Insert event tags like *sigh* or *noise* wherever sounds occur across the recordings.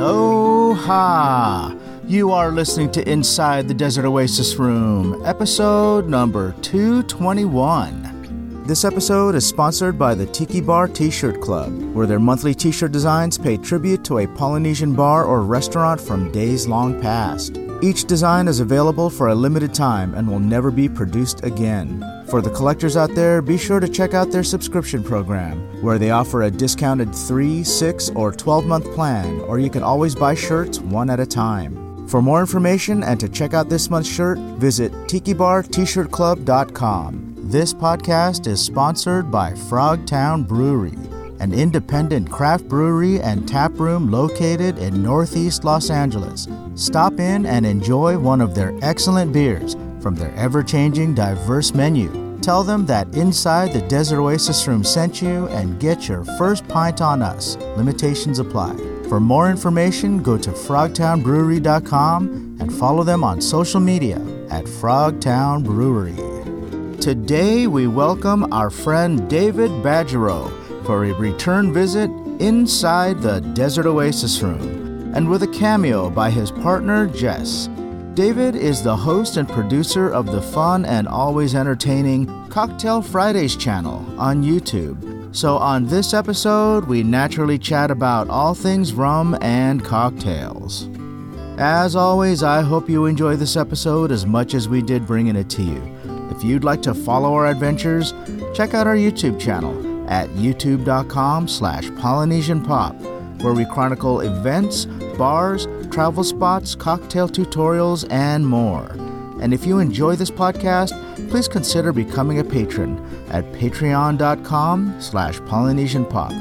Aloha! You are listening to Inside the Desert Oasis Room, episode number 221. This episode is sponsored by the Tiki Bar T shirt club, where their monthly t shirt designs pay tribute to a Polynesian bar or restaurant from days long past. Each design is available for a limited time and will never be produced again. For the collectors out there, be sure to check out their subscription program, where they offer a discounted 3, 6, or 12 month plan, or you can always buy shirts one at a time. For more information and to check out this month's shirt, visit tikibartshirtclub.com. This podcast is sponsored by Frogtown Brewery, an independent craft brewery and tap room located in Northeast Los Angeles. Stop in and enjoy one of their excellent beers from their ever changing, diverse menu. Tell them that Inside the Desert Oasis Room sent you and get your first pint on us. Limitations apply. For more information, go to frogtownbrewery.com and follow them on social media at Frogtown Brewery. Today, we welcome our friend David Badgerow for a return visit inside the Desert Oasis Room, and with a cameo by his partner Jess. David is the host and producer of the fun and always entertaining Cocktail Fridays channel on YouTube. So, on this episode, we naturally chat about all things rum and cocktails. As always, I hope you enjoy this episode as much as we did bringing it to you. If you'd like to follow our adventures, check out our YouTube channel at youtube.com slash Polynesian Pop, where we chronicle events, bars, travel spots, cocktail tutorials, and more. And if you enjoy this podcast, please consider becoming a patron at patreon.com slash Polynesian Pop,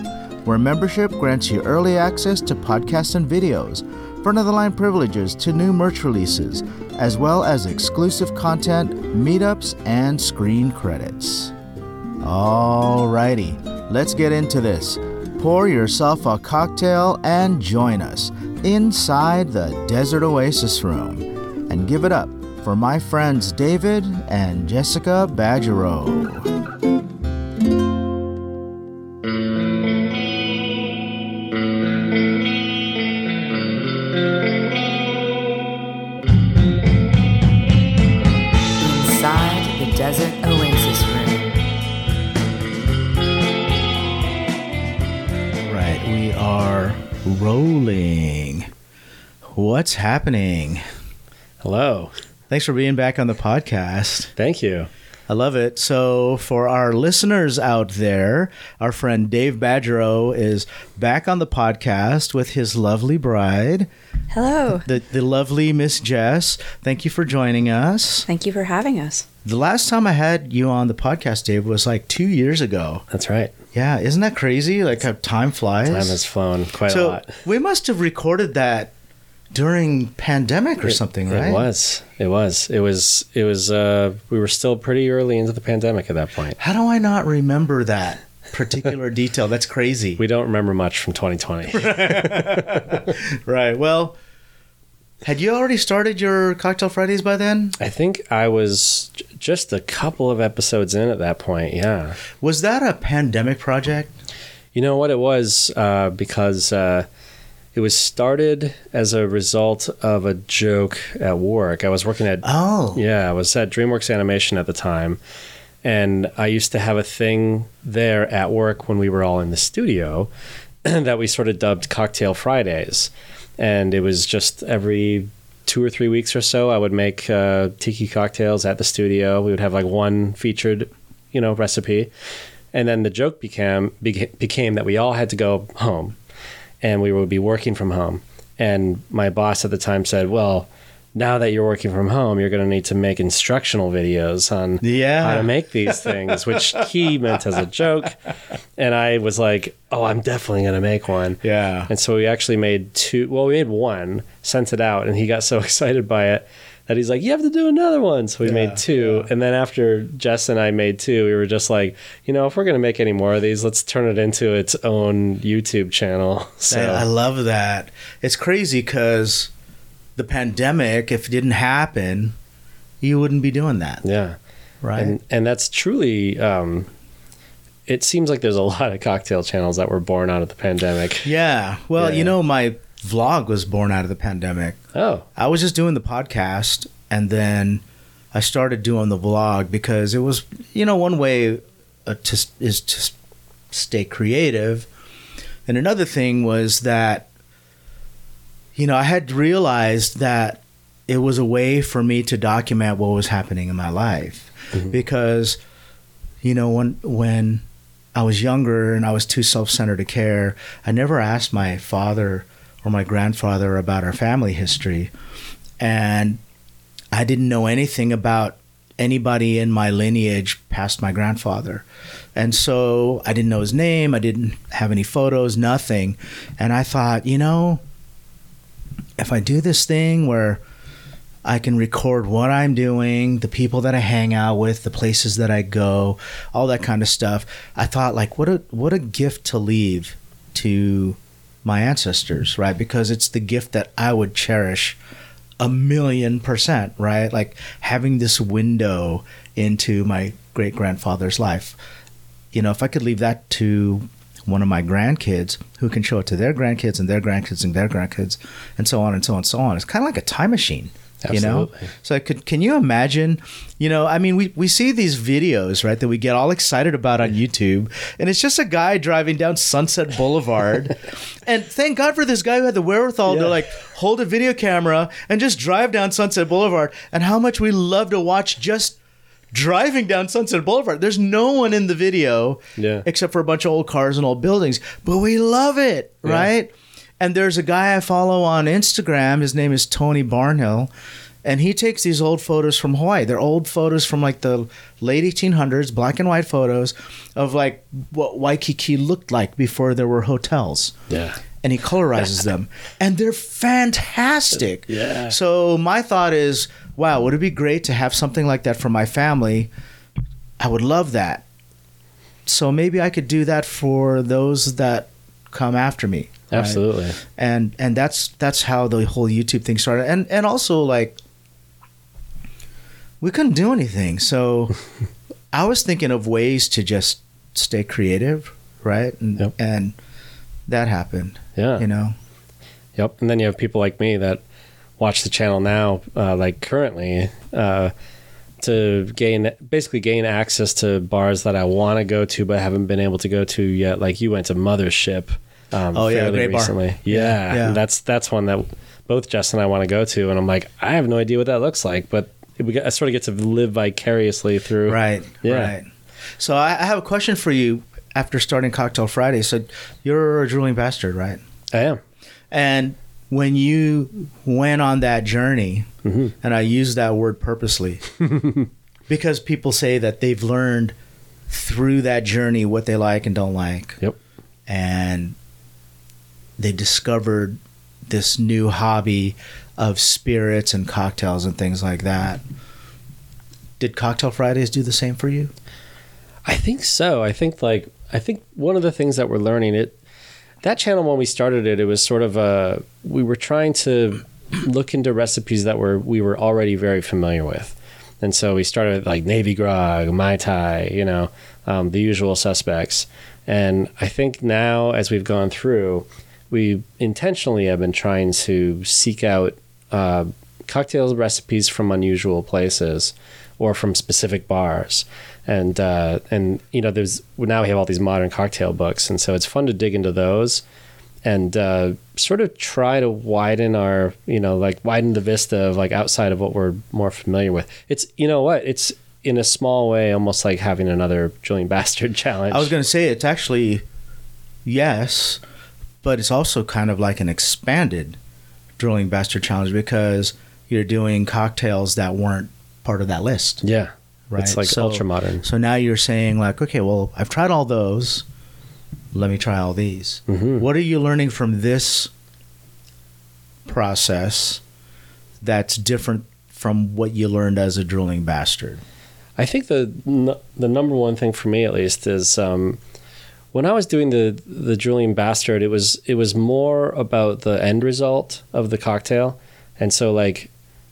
where membership grants you early access to podcasts and videos, front-of-the-line privileges to new merch releases, as well as exclusive content, meetups, and screen credits. Alrighty, let's get into this. Pour yourself a cocktail and join us inside the Desert Oasis Room. And give it up for my friends David and Jessica Badgerow. What's happening? Hello. Thanks for being back on the podcast. Thank you. I love it. So, for our listeners out there, our friend Dave Badgerow is back on the podcast with his lovely bride, Hello. the, the lovely Miss Jess. Thank you for joining us. Thank you for having us. The last time I had you on the podcast, Dave, was like two years ago. That's right. Yeah, isn't that crazy? Like how time flies. Time has flown quite a so lot. we must have recorded that during pandemic or It- something, right? It was. It was. It was. It was. Uh, we were still pretty early into the pandemic at that point. How do I not remember that particular *laughs* detail? That's crazy. We don't remember much from 2020. *laughs* right. Well, had you already started your cocktail Fridays by then? I think I was j- just a couple of episodes in at that point. Yeah. Was that a pandemic project? You know what it was? Uh, because uh, it was started as a result of a joke at work. I was working at Oh. Yeah, I was at DreamWorks Animation at the time, and I used to have a thing there at work when we were all in the studio *clears throat* that we sort of dubbed Cocktail Fridays, and it was just every two or three weeks or so I would make uh, tiki cocktails at the studio. We would have like one featured, you know, recipe, and then the joke became beca- became that we all had to go home, and we would be working from home. And my boss at the time said, "Well." now that you're working from home, you're going to need to make instructional videos on Yeah. how to make these *laughs* things, which he meant as a joke. And I was like, oh, I'm definitely going to make one. Yeah. And so we actually made two. Well, we made one, sent it out, and he got so *laughs* excited by it that he's like, you have to do another one. So we Yeah, made two. And then after Jess and I made two, we were just like, you know, if we're going to make any more of these, let's turn it into its own YouTube channel. *laughs* So I, I love that. It's crazy because the pandemic, if it didn't happen, you wouldn't be doing that, yeah. right? and and that's truly um, it seems like there's a lot of cocktail channels that were born out of the pandemic yeah. Well, Yeah, you know, my vlog was born out of the pandemic. Oh, I was just doing the podcast and then I started doing the vlog because it was, you know, one way uh, to, is to stay creative. And another thing was that, you know, I had realized that it was a way for me to document what was happening in my life because, you know, when, when I was younger and I was too self centered to care, I never asked my father or my grandfather about our family history. And I didn't know anything about anybody in my lineage past my grandfather. And so I didn't know his name, I didn't have any photos, nothing. And I thought, you know, if I do this thing where I can record what I'm doing, the people that I hang out with, the places that I go, all that kind of stuff. I thought like what a what a gift to leave to my ancestors, right? Because it's the gift that I would cherish a million percent, right? Like having this window into my great grandfather's life. You know, if I could leave that to one of my grandkids who can show it to their grandkids and their grandkids and their grandkids and so on and so on and so on. It's kind of like a time machine. You know, so could. Can you imagine? You know, I mean, we we see these videos, right, that we get all excited about on YouTube, and it's just a guy driving down Sunset *laughs* Boulevard, and thank God for this guy who had the wherewithal Yeah. to like hold a video camera and just drive down Sunset Boulevard, and how much we love to watch just driving down Sunset Boulevard. There's no one in the video, Yeah. except for a bunch of old cars and old buildings, but we love it, Yeah. right? And there's a guy I follow on Instagram. His name is Tony Barnhill. And he takes these old photos from Hawaii. They're old photos from like the late 1800s, black and white photos of like what Waikiki looked like before there were hotels. yeah. And he colorizes them. *laughs* And they're fantastic. Yeah. So my thought is, wow, would it be great to have something like that for my family? I would love that. So maybe I could do that for those that come after me. Right? Absolutely. and and that's that's how the whole YouTube thing started. And and also like we couldn't do anything, so *laughs* I was thinking of ways to just stay creative, right? And Yep. and that happened, Yeah. you know. Yep. And then you have people like me that watch the channel now, uh, like currently, uh, to gain basically gain access to bars that I want to go to but haven't been able to go to yet. Like you went to Mothership. Um, Oh, yeah, fairly great bar. recently. Yeah, Yeah. and that's that's one that both Jess and I want to go to, and I'm like, I have no idea what that looks like, but we I sort of get to live vicariously through. Right. Yeah. Right. So I, I have a question for you after starting Cocktail Friday. So you're a drooling bastard, right? I am. And when you went on that journey, Mhm. and I use that word purposely, *laughs* because people say that they've learned through that journey what they like and don't like. Yep. And they discovered this new hobby of spirits and cocktails and things like that. Did Cocktail Fridays do the same for you? I think so. I think like I think one of the things that we're learning it that channel when we started it, it was sort of a we were trying to look into recipes that were we were already very familiar with. And so we started with like Navy Grog, Mai Tai, you know, um, the usual suspects. And I think now, as we've gone through, we intentionally have been trying to seek out uh, cocktail recipes from unusual places or from specific bars. And uh, and you know, there's now we have all these modern cocktail books, and so it's fun to dig into those and uh, sort of try to widen our, you know, like widen the vista of like outside of what we're more familiar with. It's you know what, it's in a small way almost like having another Drooling Bastard *laughs* challenge. I was going to say it's actually yes, but it's also kind of like an expanded Drooling Bastard Challenge because you're doing cocktails that weren't part of that list. yeah, Right. it's like So- ultra modern. So now you're saying like, okay, well, I've tried all those. Let me try all these. Mhm. What are you learning from this process that's different from what you learned as a drooling bastard? I think the the number one thing for me at least is um, when I was doing the the Drooling Bastard, it was it was more about the end result of the cocktail, and so like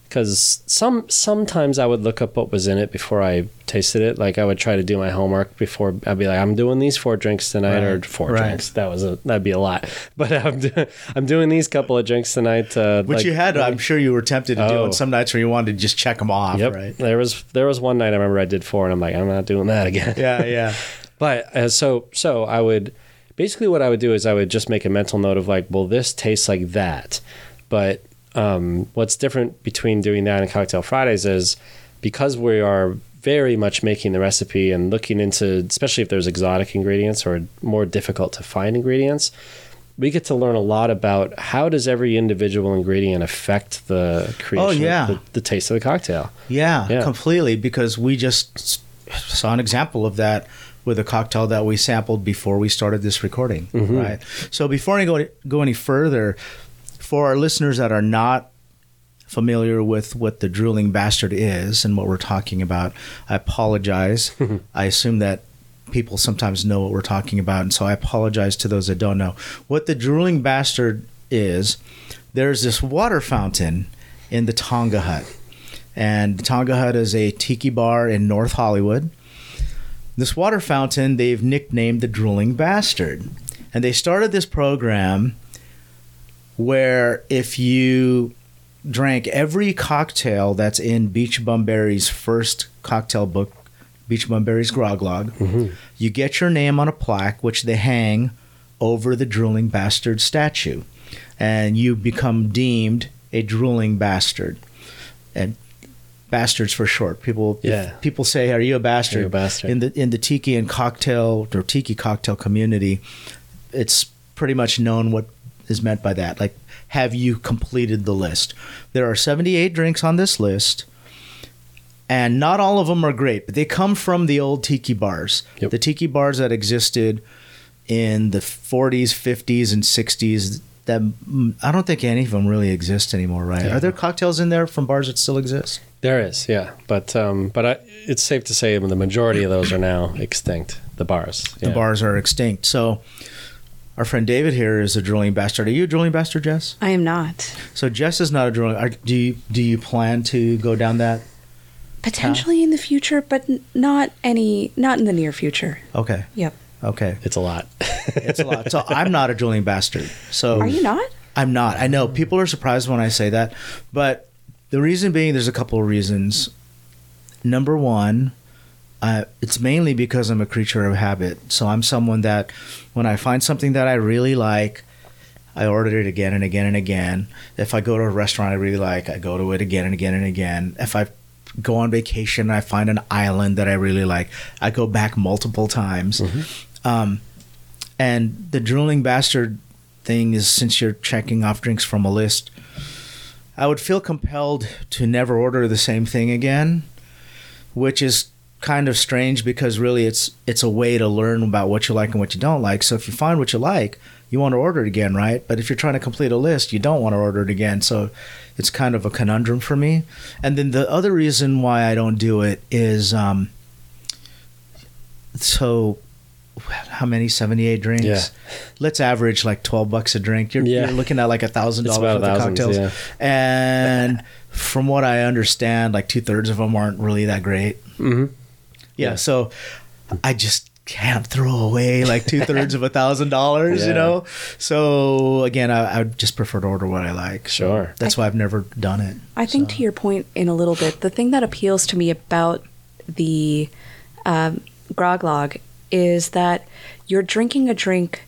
because some sometimes I would look up what was in it before I tasted it. Like I would try to do my homework before I'd be like, I'm doing these four drinks tonight, or four right. drinks. That was a that'd be a lot, *laughs* but I'm do, I'm doing these couple of drinks tonight. Uh, Which like- you had, I'm sure you were tempted to do Oh. on some nights where you wanted to just check them off, Yep. right? There was there was one night I remember I did four, and I'm like, I'm not doing that again. Yeah, *laughs* yeah. But uh, so so I would basically what I would do is I would just make a mental note of like, well, this tastes like that. But um, what's different between doing that and Cocktail Fridays is because we are very much making the recipe and looking into, especially if there's exotic ingredients or more difficult to find ingredients. We get to learn a lot about how does every individual ingredient affect the creation, Oh, yeah. the, the taste of the cocktail. Yeah, Yeah. completely. Because we just saw an example of that with a cocktail that we sampled before we started this recording, mm-hmm. right? So before I go go any further, for our listeners that are not familiar with what the drooling bastard is and what we're talking about, I apologize. *laughs* I assume that people sometimes know what we're talking about, and so I apologize to those that don't know. What the drooling bastard is, there's this water fountain in the Tonga Hut. And Tonga Hut is a tiki bar in North Hollywood. This water fountain they've nicknamed the Drooling Bastard. And they started this program where if you drank every cocktail that's in Beach Bum Berry's first cocktail book, Beach Bum Berry's Grog Log, mm-hmm. you get your name on a plaque which they hang over the Drooling Bastard statue. And you become deemed a drooling bastard. And bastards for short. People Yeah. people say, "Are you a bastard?" You a bastard? In the in the tiki and cocktail or tiki cocktail community, it's pretty much known what is meant by that. Like, have you completed the list? There are 78 drinks on this list, and not all of them are great, but they come from the old tiki bars. Yep. The tiki bars that existed in the 40s, 50s, and 60s. That mm, I don't think any of them really exist anymore, right? Yeah. Are there cocktails in there from bars that still exist? There is, yeah, but um, but I, it's safe to say the majority of those are now extinct. The bars, The bars are extinct. So, our friend David here is a drooling bastard. Are you a drooling bastard, Jess? I am not. So Jess is not a drooling. Are, do you do you plan to go down that? Potentially in the future, but n- not any, not in the near future. Okay, Yep. okay, It's a lot. *laughs* it's a lot. So I'm not a drooling bastard. So Are you not? I'm not. I know people are surprised when I say that, but the reason being, there's a couple of reasons. Number one, uh, it's mainly because I'm a creature of habit. So I'm someone that, when I find something that I really like, I order it again and again and again. If I go to a restaurant I really like, I go to it again and again and again. If I go on vacation and I find an island that I really like, I go back multiple times. Um, and the drooling bastard thing is since you're checking off drinks from a list, I would feel compelled to never order the same thing again, which is kind of strange because really it's it's a way to learn about what you like and what you don't like. So if you find what you like, you want to order it again, right? But if you're trying to complete a list, you don't want to order it again. So it's kind of a conundrum for me. And then the other reason why I don't do it is um so how many 78 drinks Yeah. let's average like 12 bucks a drink you're, Yeah. you're looking at like a thousand dollars about for the thousands, cocktails yeah. and from what i understand like two-thirds of them aren't really that great hmm yeah, Yeah. so i just can't throw away like *laughs* two-thirds of a thousand dollars you know so again I, I would just prefer to order what i like Sure. that's why i've never done it I think to your point in a little bit, the thing that appeals to me about the um, grog log is that you're drinking a drink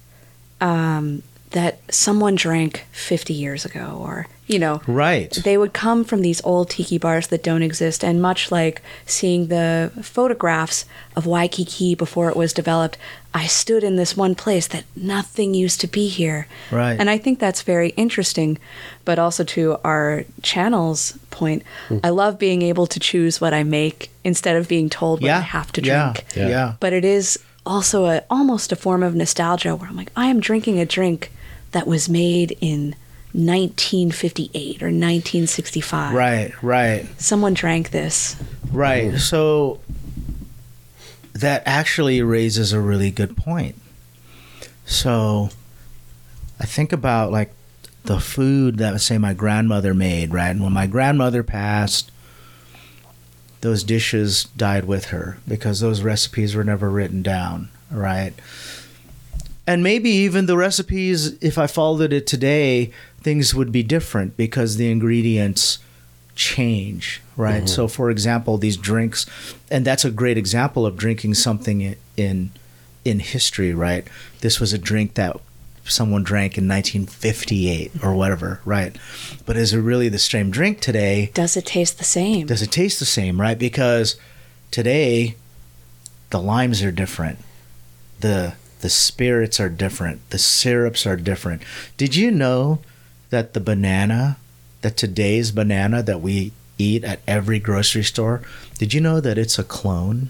um, that someone drank 50 years ago, or you know, right. they would come from these old tiki bars that don't exist and much like seeing the photographs of waikiki before it was developed i stood in this one place that nothing used to be here. Right. and i think that's very interesting but also to our channel's point i love being able to choose what i make instead of being told what yeah. i have to drink yeah, drink. Yeah. Yeah. but it is also a almost a form of nostalgia where I'm like, I am drinking a drink that was made in 1958 or 1965. right right Someone drank this. Right. So that actually raises a really good point. So I think about like the food that say my grandmother made, right? And when my grandmother passed, those dishes died with her because those recipes were never written down, right? And maybe even the recipes, if I followed it today, things would be different because the ingredients change, right? Mm-hmm. So, for example, these drinks, and that's a great example of drinking something in in history, right? This was a drink that someone drank in 1958 or whatever, right? But is it really the same drink today? Does it taste the same? Does it taste the same, right? Because today the limes are different. The the spirits are different. The syrups are different. Did you know that the banana, that today's banana that we eat at every grocery store, did you know that it's a clone?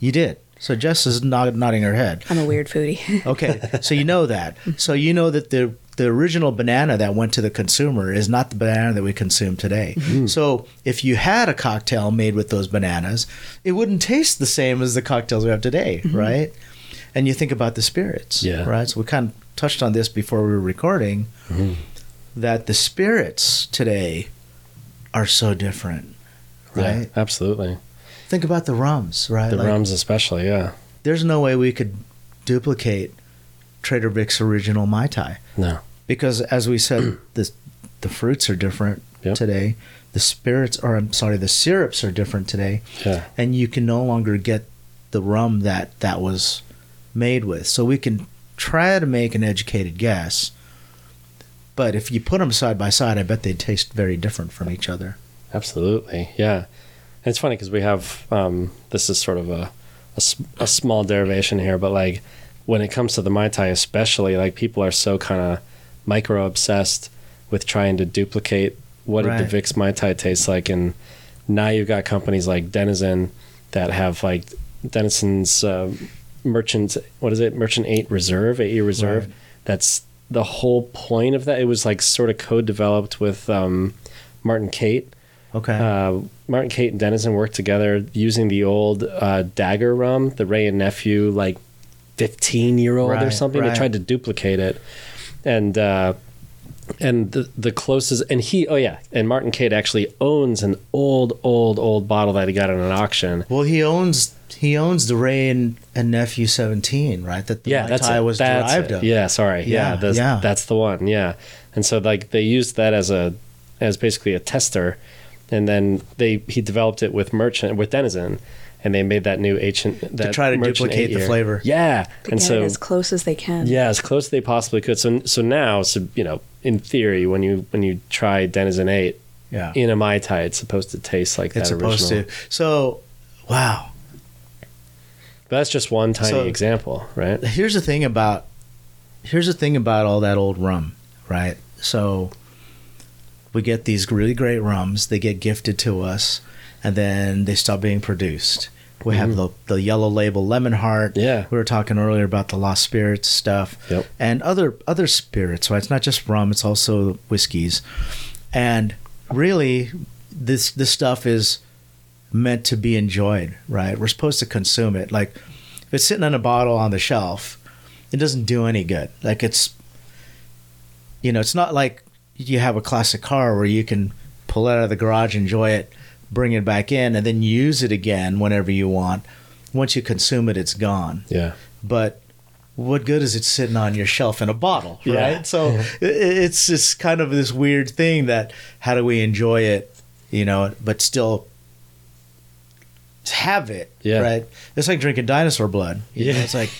You did. So Jess is nod, nodding her head. I'm a weird foodie. *laughs* Okay, so you know that. So you know that the the original banana that went to the consumer is not the banana that we consume today. Mm-hmm. So if you had a cocktail made with those bananas, it wouldn't taste the same as the cocktails we have today, mm-hmm. right? And you think about the spirits, Yeah. right? So we kind of touched on this before we were recording mm-hmm. that the spirits today are so different, Yeah, right? absolutely. Think about the rums, right? The Like, rums, especially. Yeah. There's no way we could duplicate Trader Vic's original Mai Tai. No. because as we said *clears throat* the the fruits are different Yep. today the spirits or i'm sorry the syrups are different today Yeah. and you can no longer get the rum that that was made with so we can try to make an educated guess but if you put them side by side i bet they'd taste very different from each other Absolutely, yeah. And it's funny because we have um, this is sort of a a small derivation here, but like when it comes to the mai tai, especially, like people are so kind of micro obsessed with trying to duplicate what Right. a Devix mai tai tastes like, and now you've got companies like Denizen that have like Denizen's uh, merchant, what is it, Merchant Eight Reserve, Eight Year Reserve. Right. That's the whole point of that. It was like sort of co-developed with um, Martin Cate okay uh, Martin, Cate, and Denizen worked together using the old uh, Dagger rum, the Wray and nephew, like fifteen year old or Right, something. They tried to duplicate it, and uh, and the the closest, and he, oh yeah, and Martin Cate actually owns an old, old, old bottle that he got at an auction. well he owns he owns the Wray and, and nephew 17 right that the yeah, Mai that's Tai it. was That's derived it. of Yeah, sorry. Yeah, Yeah, that's, yeah. that's the one. Yeah, and so like they used that as a as basically a tester, and then they he developed it with merchant with Denizen, and they made that new ancient that try to Merchant duplicate the eight-year. flavor. Yeah, to and so as close as they can. yeah, as close as they possibly could. So so now, so you know, in theory, when you when you try Denizen Eight yeah in a mai tai, it's supposed to taste like it's that supposed original. to so wow But that's just one tiny So- example, right? here's the thing about here's the thing about all that old rum, right? So we get these really great rums, they get gifted to us, and then they stop being produced. We have the the yellow label Lemon Hart. Mm-hmm. Yeah. We were talking earlier about the lost spirits stuff. Yep. And other other spirits, right? It's not just rum, it's also whiskeys. And really this this stuff is meant to be enjoyed, right? We're supposed to consume it. Like if it's sitting in a bottle on the shelf, it doesn't do any good. Like it's you know, it's not like you have a classic car where you can pull it out of the garage, enjoy it, bring it back in, and then use it again whenever you want. Once you consume it, it's gone. Yeah. But what good is it sitting on your shelf in a bottle, Yeah. right? So i it's just kind of this weird thing that how do we enjoy it, you know, but still have it, Yeah. right? It's like drinking dinosaur blood. You know, it's like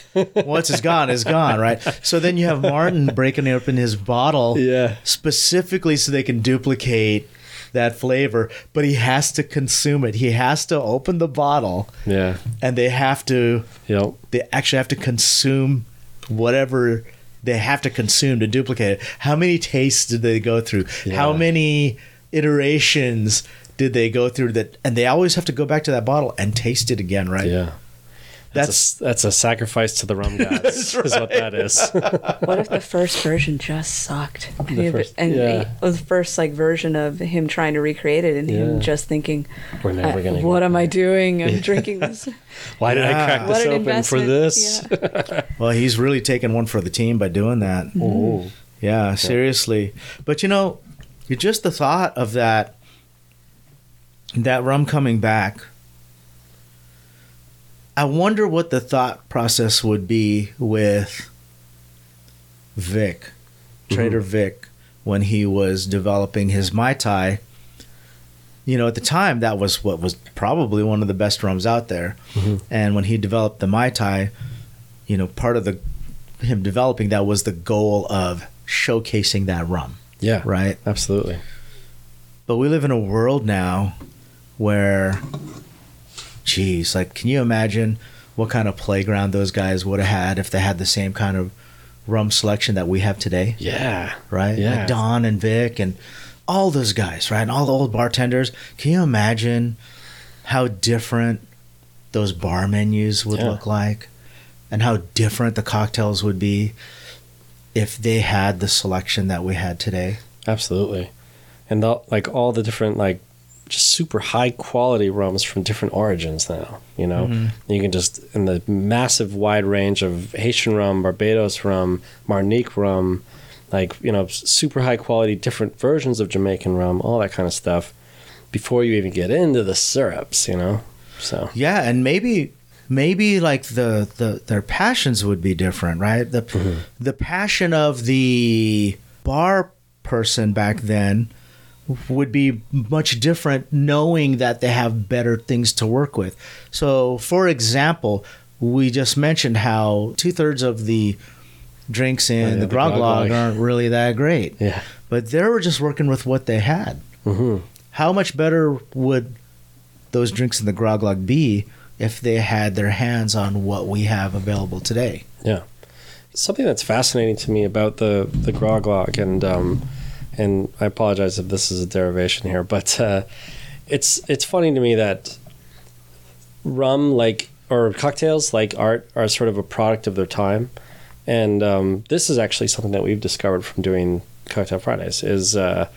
once it's gone, it's gone, right? So then you have Martin breaking open his bottle Yeah. specifically so they can duplicate that flavor, but he has to consume it. He has to open the bottle Yeah. and they have to Yep. they actually have to consume whatever they have to consume to duplicate it. How many tastes did they go through? How many iterations did they go through that and they always have to go back to that bottle and taste it again, right? Yeah. That's a, that's a sacrifice to the rum *laughs* gods. Is what that is. *laughs* What if the first version just sucked? And, The first- and yeah. the first like version of him trying to recreate it, and Yeah. him just thinking, We're never "Uh, gonna. "What get am I doing? I'm *laughs* drinking this. Why did I crack What this an open for this? Yeah. Well, he's really taken one for the team by doing that. Ooh. Yeah, seriously. But you know, just the thought of that that rum coming back. I wonder what the thought process would be with Vic, mm-hmm. Trader Vic, when he was developing his Mai Tai. You know, at the time, that was what was probably one of the best rums out there. Mm-hmm. And when he developed the Mai Tai, you know, part of the him developing that was the goal of showcasing that rum, Yeah. right? Absolutely. But we live in a world now where, geez, like, can you imagine what kind of playground those guys would have had if they had the same kind of rum selection that we have today, Yeah. right? Yeah. Like Don and Vic and all those guys, right? And all the old bartenders. Can you imagine how different those bar menus would Yeah. look like and how different the cocktails would be if they had the selection that we had today? Absolutely. And the, like all the different like just super high quality rums from different origins now, you know. Mm-hmm. You can just in the massive wide range of Haitian rum, Barbados rum, Martinique rum, like, you know, super high quality different versions of Jamaican rum, all that kind of stuff before you even get into the syrups, you know. So, Yeah, and maybe maybe like the, the their passions would be different, right? The the passion of the bar person back then would be much different knowing that they have better things to work with. So, for example, we just mentioned how two thirds of the drinks in Oh, yeah, the the grog log aren't really that great. yeah. But they were just working with what they had. hmm How much better would those drinks in the grog log be if they had their hands on what we have available today? Yeah. Something that's fascinating to me about the the grog log and um and I apologize if this is a derivation here but uh it's it's funny to me that rum like or cocktails like art are sort of a product of their time and um this is actually something that we've discovered from doing cocktail fridays is uh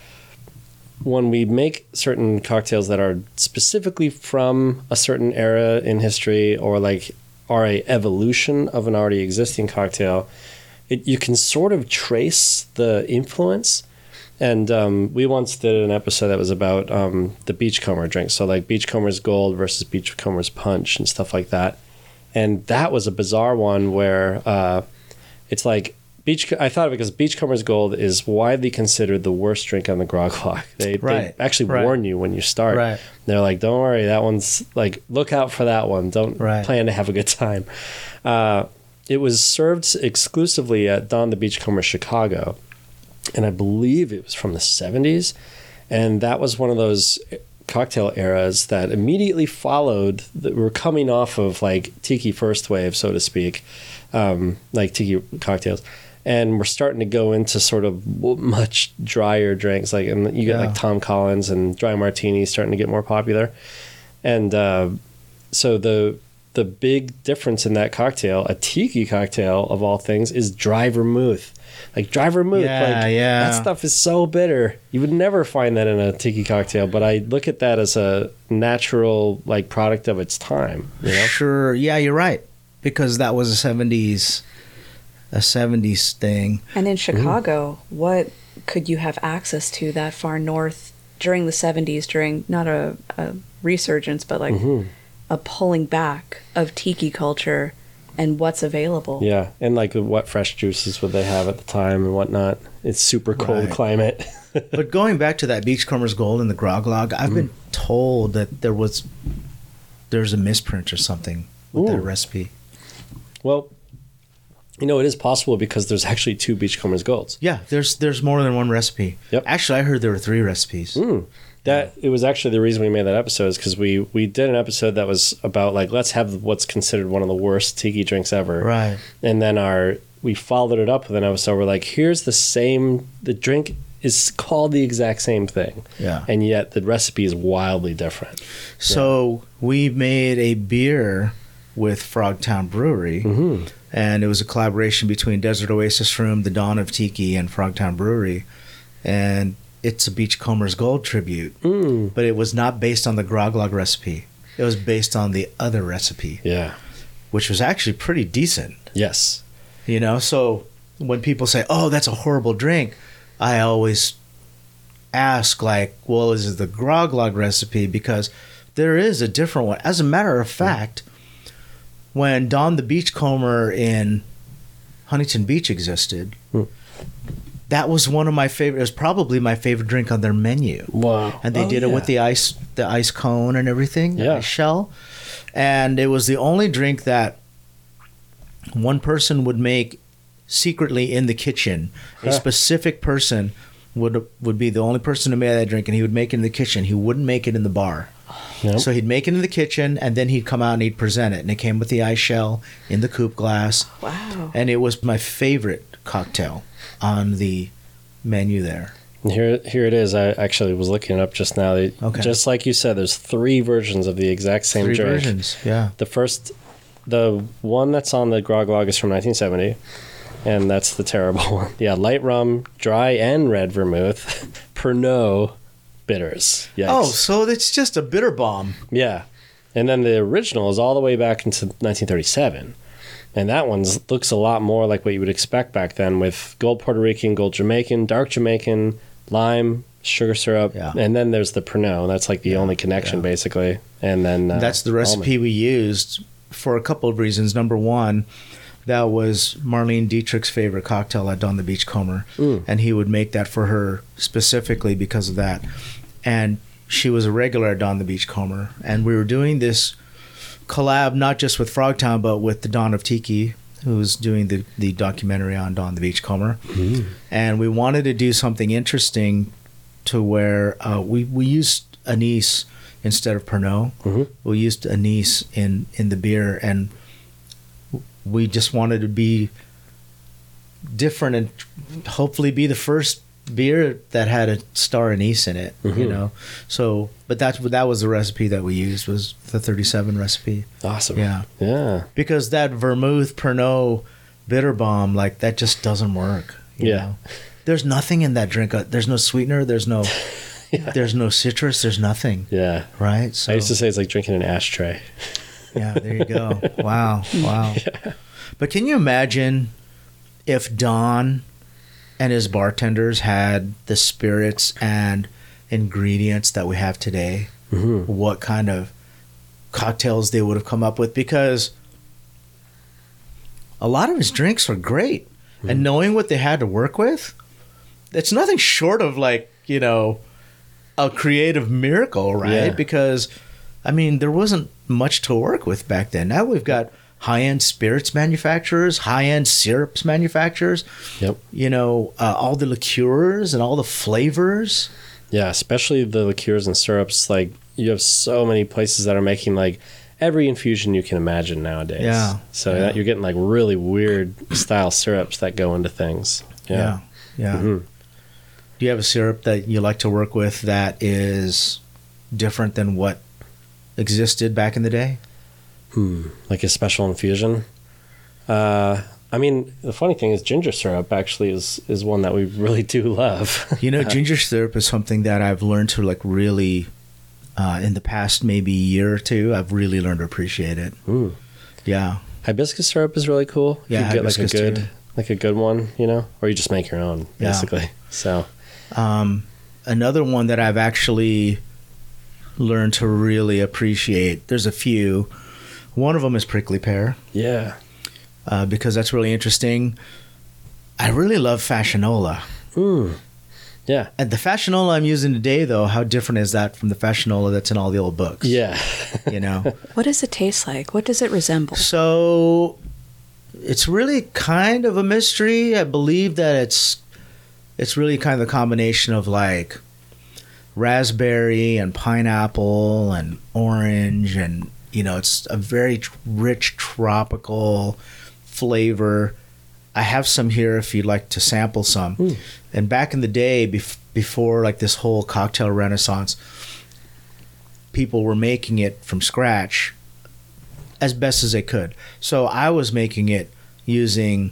when we make certain cocktails that are specifically from a certain era in history or like are a evolution of an already existing cocktail, it, you can sort of trace the influence. And um, we once did an episode that was about um, the beachcomber drink, so like beachcomber's gold versus beachcomber's punch and stuff like that. And that was a bizarre one where uh, it's like beach. I thought of it because beachcomber's gold is widely considered the worst drink on the grog log. *laughs* They, Right, they actually right. warn you when you start. Right. They're like, don't worry, that one's like, look out for that one. Don't plan to have a good time. Uh, it was served exclusively at Don the Beachcomber Chicago, and I believe it was from the 70s. And that was one of those cocktail eras that immediately followed. that we're coming off of like tiki first wave, so to speak, um, like tiki cocktails. And we're starting to go into sort of much drier drinks, like and you get Yeah. like Tom Collins and dry martinis starting to get more popular, and uh, so the the big difference in that cocktail, a tiki cocktail of all things, is dry vermouth. Like dry vermouth, Yeah, like yeah. that stuff is so bitter. You would never find that in a tiki cocktail, but I look at that as a natural like product of its time. You know? Sure. Yeah, you're right. Because that was a 70s a 70s thing. And in Chicago, what could you have access to that far north during the 70s, during not a, a resurgence, but like Mhm. A pulling back of tiki culture and what's available? Yeah, and like what fresh juices would they have at the time and whatnot? It's super cold Right. climate. *laughs* But going back to that Beachcomber's Gold and the grog log, I've been told that there was there's a misprint or something with that recipe. well, you know, it is possible because there's actually two Beachcombers Golds. Yeah, there's there's more than one recipe. Yep. Actually, I heard there were three recipes. Mm. That it was actually the reason we made that episode is because we we did an episode that was about like let's have what's considered one of the worst tiki drinks ever, Right. and then our we followed it up with an episode where like here's the same the drink is called the exact same thing, Yeah. and yet the recipe is wildly different. So we made a beer with Frogtown Brewery, Mm-hmm. and it was a collaboration between Desert Oasis Room, The Dawn of Tiki, and Frogtown Brewery, and it's a Beachcomber's Gold tribute. Mm. But it was not based on the Groglog recipe. It was based on the other recipe, Yeah. which was actually pretty decent. Yes. You know, so when people say, "Oh, that's a horrible drink," I always ask, like, "Well, is it the grog log recipe?" Because there is a different one. As a matter of fact, when Don the Beachcomber in Huntington Beach existed, Hmm. That was one of my favorite. It was probably my favorite drink on their menu Wow. and they Oh, did it with the ice the ice cone and everything Yeah. ice shell and it was the only drink that one person would make secretly in the kitchen a specific person would would be the only person to make that drink and he would make it in the kitchen he wouldn't make it in the bar Yep. so he'd make it in the kitchen and then he'd come out and he'd present it and it came with the ice shell in the coupe glass Wow. and it was my favorite cocktail on the menu there Here, here it is. I actually was looking it up just now. Okay. Just like you said, there's three versions of the exact same three drink. versions yeah The first, the one that's on the grog log is from 1970, and that's the terrible *laughs* one. Yeah, light rum, dry and red vermouth, *laughs* Pernod bitters. Yikes. Oh, so it's just a bitter bomb. Yeah. And then the original is all the way back into 1937. And that one looks a lot more like what you would expect back then with gold Puerto Rican, gold Jamaican, dark Jamaican, lime, sugar syrup. Yeah. And then there's the Pernod. That's like the only connection, yeah. basically. And then uh, That's the recipe almond. we used for a couple of reasons. Number one, that was Marlene Dietrich's favorite cocktail at Don the Beachcomber, Mm. and he would make that for her specifically because of that. And she was a regular at Don the Beachcomber, and we were doing this collab not just with Frogtown but with the Dawn of Tiki, who's doing the the documentary on Don the Beachcomber, and we wanted to do something interesting to where uh, we we used anise instead of Pernod. Mhm. We used anise in in the beer, and we just wanted to be different and hopefully be the first beer that had a star anise in it. You Mhm. know, so but that's that was the recipe that we used was the thirty seven recipe. Awesome. Yeah, Yeah. because that vermouth Pernod bitter bomb like that just doesn't work. you Yeah. know? there's nothing in that drink. Uh, There's no sweetener. There's no. *laughs* There's no citrus. There's nothing. Yeah. Right. So I used to say it's like drinking an ashtray. yeah, there you go. *laughs* Wow, wow. But can you imagine if Don and his bartenders had the spirits and ingredients that we have today? hmm What kind of cocktails they would have come up with? Because a lot of his drinks are great, and knowing what they had to work with, it's nothing short of like you know a creative miracle, right? Yeah. Because I mean, there wasn't much to work with back then. Now we've got high-end spirits manufacturers, high-end syrups manufacturers. Yep. You know, uh, all the liqueurs and all the flavors. Yeah, especially the liqueurs and syrups. Like you have so many places that are making like every infusion you can imagine nowadays. Yeah, So yeah. that you're getting like really weird style syrups that go into things. Yeah, yeah. Mhm. Do you have a syrup that you like to work with that is different than what existed back in the day? Hmm. Like a special infusion. Uh, I mean, the funny thing is, ginger syrup actually is is one that we really do love. *laughs* You know, ginger syrup is something that I've learned to like really, uh, in the past maybe year or two, I've really learned to appreciate it. Mm. Yeah, Hibiscus syrup is really cool. Yeah, you get like a good, too. like a good one, you know, or you just make your own, Yeah. basically. So Um, another one that I've actually learned to really appreciate. There's a few. One of them is prickly pear yeah, uh, because that's really interesting. I really love fassionola. mm. yeah, And the fassionola I'm using today, though, how different is that from the fassionola that's in all the old books? yeah. *laughs* You know? *laughs* What does it taste like? What does it resemble? so it's really kind of a mystery. I believe that it's it's really kind of a combination of like raspberry and pineapple and orange and you know it's a very rich tropical flavor. I have some here if you'd like to sample some. Mm. and back in the day bef- before like this whole cocktail renaissance people were making it from scratch as best as they could. So i was making it using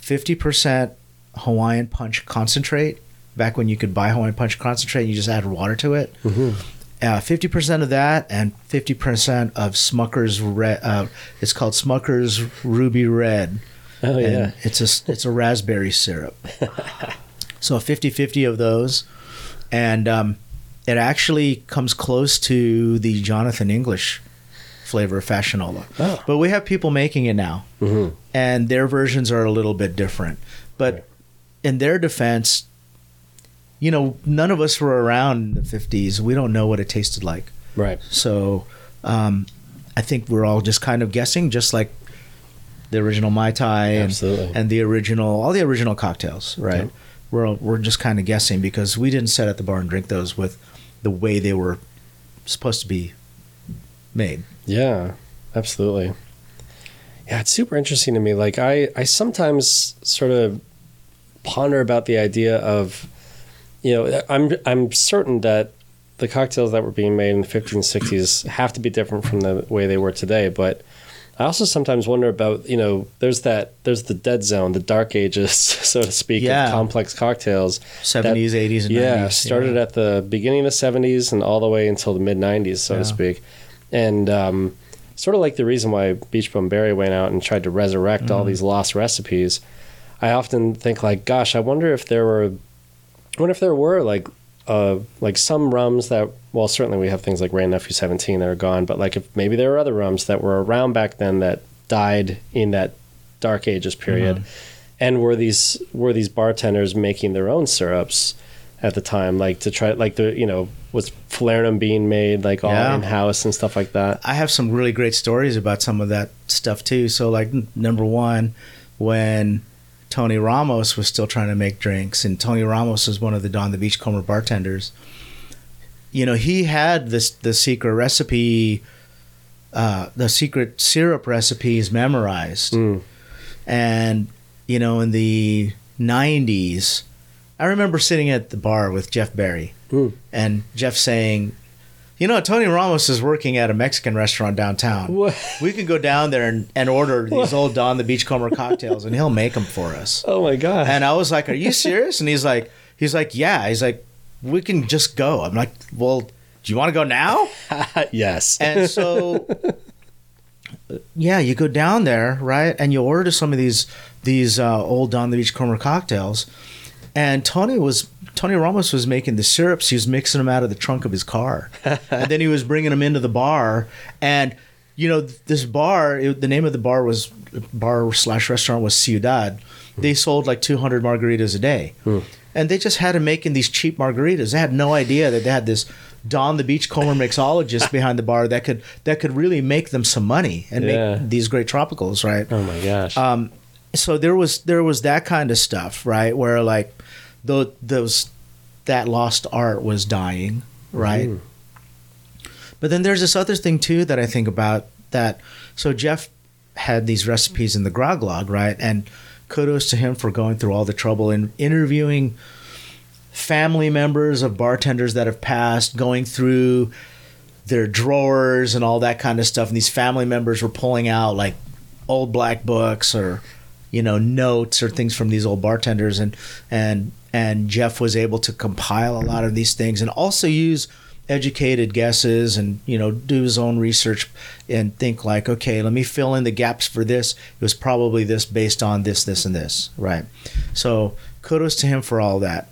50% hawaiian punch concentrate. Back when you could buy hawaiian punch concentrate you just add water to it Mhm. uh, 50% of that and 50% of Smucker's red. Uh, it's called Smucker's Ruby Red. Oh, and yeah. it's a it's a raspberry syrup. *laughs* so a 50-50 of those, and um, it actually comes close to the Jonathan English flavor of Fassionola. Oh. But we have people making it now, Mhm. and their versions are a little bit different. But Right. in their defense, you know, none of us were around in the 50s. We don't know what it tasted like. Right. So um, I think we're all just kind of guessing, just like the original Mai Tai and, and the original, all the original cocktails, right? Yep. We're, all- we're just kind of guessing because we didn't sit at the bar and drink those with the way they were supposed to be made. Yeah, absolutely. Yeah, it's super interesting to me. Like I, I sometimes sort of ponder about the idea of, you know, I'm I'm certain that the cocktails that were being made in the 1560s have to be different from the way they were today. But I also sometimes wonder about, you know, there's that there's the dead zone, the dark ages, *laughs* so to speak, Yeah. of complex cocktails. 70s, 80s, and yeah, 90s. started at the beginning of the 70s and all the way until the mid 90s, so Yeah. to speak. And um, sort of like the reason why Beach Bum Berry went out and tried to resurrect Mm-hmm. all these lost recipes. I often think like, gosh, I wonder if there were, I wonder if there were like, uh, like some rums that, well, certainly we have things like Wray and Nephew 17 that are gone, but like if maybe there were other rums that were around back then that died in that dark ages period, Mm-hmm. and were these were these bartenders making their own syrups at the time, like to try, like the you know was Falernum being made like all Yeah. in house and stuff like that. I have some really great stories about some of that stuff too. So, like n- number one, when Tony Ramos was still trying to make drinks, and Tony Ramos was one of the Don the Beachcomber bartenders. You know, he had this the secret recipe, uh, the secret syrup recipes memorized, Mm. and you know, in the '90s, I remember sitting at the bar with Jeff Berry, Mm. and Jeff saying, "You know, Tony Ramos is working at a Mexican restaurant downtown. What? We could go down there and, and order these old Don the Beachcomber cocktails, and he'll make them for us." *laughs* Oh my god! And I was like, "Are you serious?" And he's like, "He's like, yeah." He's like, "We can just go." I'm like, "Well, do you want to go now?" *laughs* yes. And so, *laughs* yeah, you go down there, right, and you order some of these these uh, old Don the Beachcomber cocktails, and Tony was Tony Ramos was making the syrups. He was mixing them out of the trunk of his car, and then he was bringing them into the bar. And you know, this bar, it, the name of the bar was bar slash restaurant was Ciudad. They sold like 200 margaritas a day, and they just had him making these cheap margaritas. They had no idea that they had this Don the Beachcomber mixologist behind the bar that could that could really make them some money and Yeah. make these great tropicals, right? oh my gosh! Um, so there was there was that kind of stuff, right? Where like tho- those that lost art was dying, right? Mm. But then there's this other thing too that I think about that. So Jeff had these recipes in the grog log, right? And kudos to him for going through all the trouble and interviewing family members of bartenders that have passed, going through their drawers and all that kind of stuff. And these family members were pulling out like old black books or you know notes or things from these old bartenders and and and Jeff was able to compile a lot of these things and also use educated guesses and you know do his own research and think like okay let me fill in the gaps for this it was probably this based on this this and this right so kudos to him for all that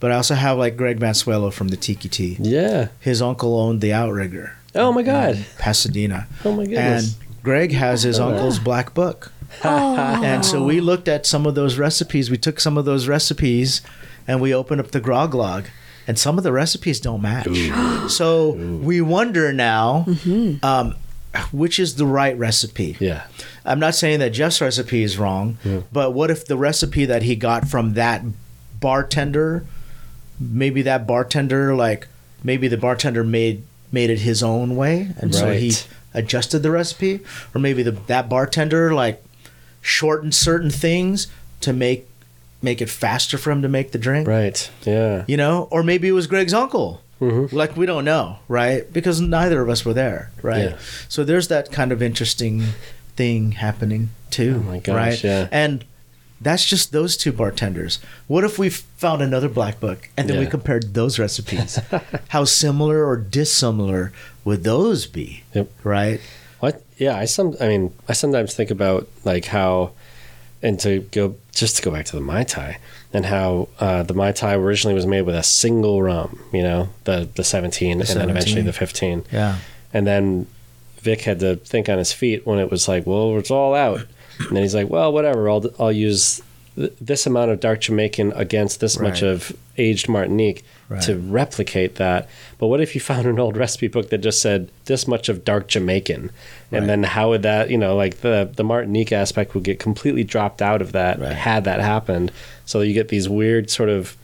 but I also have like Greg Mansuelo from the Tiki-Ti yeah. his uncle owned the Outrigger Oh my god. Pasadena Oh my and. Greg has his Oh, uncle's black book. *laughs* And so we looked at some of those recipes. We took some of those recipes and we opened up the grog log. And some of the recipes don't match. *gasps* So we wonder now um, which is the right recipe. yeah. I'm not saying that Jeff's recipe is wrong, but what if the recipe that he got from that bartender, maybe that bartender, like maybe the bartender made made it his own way, and so he adjusted the recipe, or maybe the that bartender like shortened certain things to make make it faster for him to make the drink, Right. Yeah. you know, or maybe it was Greg's uncle. Mhm. Like we don't know, right? Because neither of us were there, right? Yeah. So there's that kind of interesting thing happening too, Oh my gosh, right? yeah. And that's just those two bartenders. What if we found another black book and then we compared those recipes? *laughs* How similar or dissimilar would those be? Yep. Right? Yeah, I some. I mean, I sometimes think about like how and to go just to go back to the mai tai and how uh, the mai tai originally was made with a single rum, you know, the the 17 and then eventually the 15. Yeah. And then Vic had to think on his feet when it was like, well, it's all out. And then he's like, well, whatever. I'll I'll use th- this amount of dark Jamaican against this much of aged Martinique Right. to replicate that. But what if you found an old recipe book that just said this much of dark Jamaican, Right. and then how would that, you know, like the the Martinique aspect would get completely dropped out of that Right. had that happened. So you get these weird sort of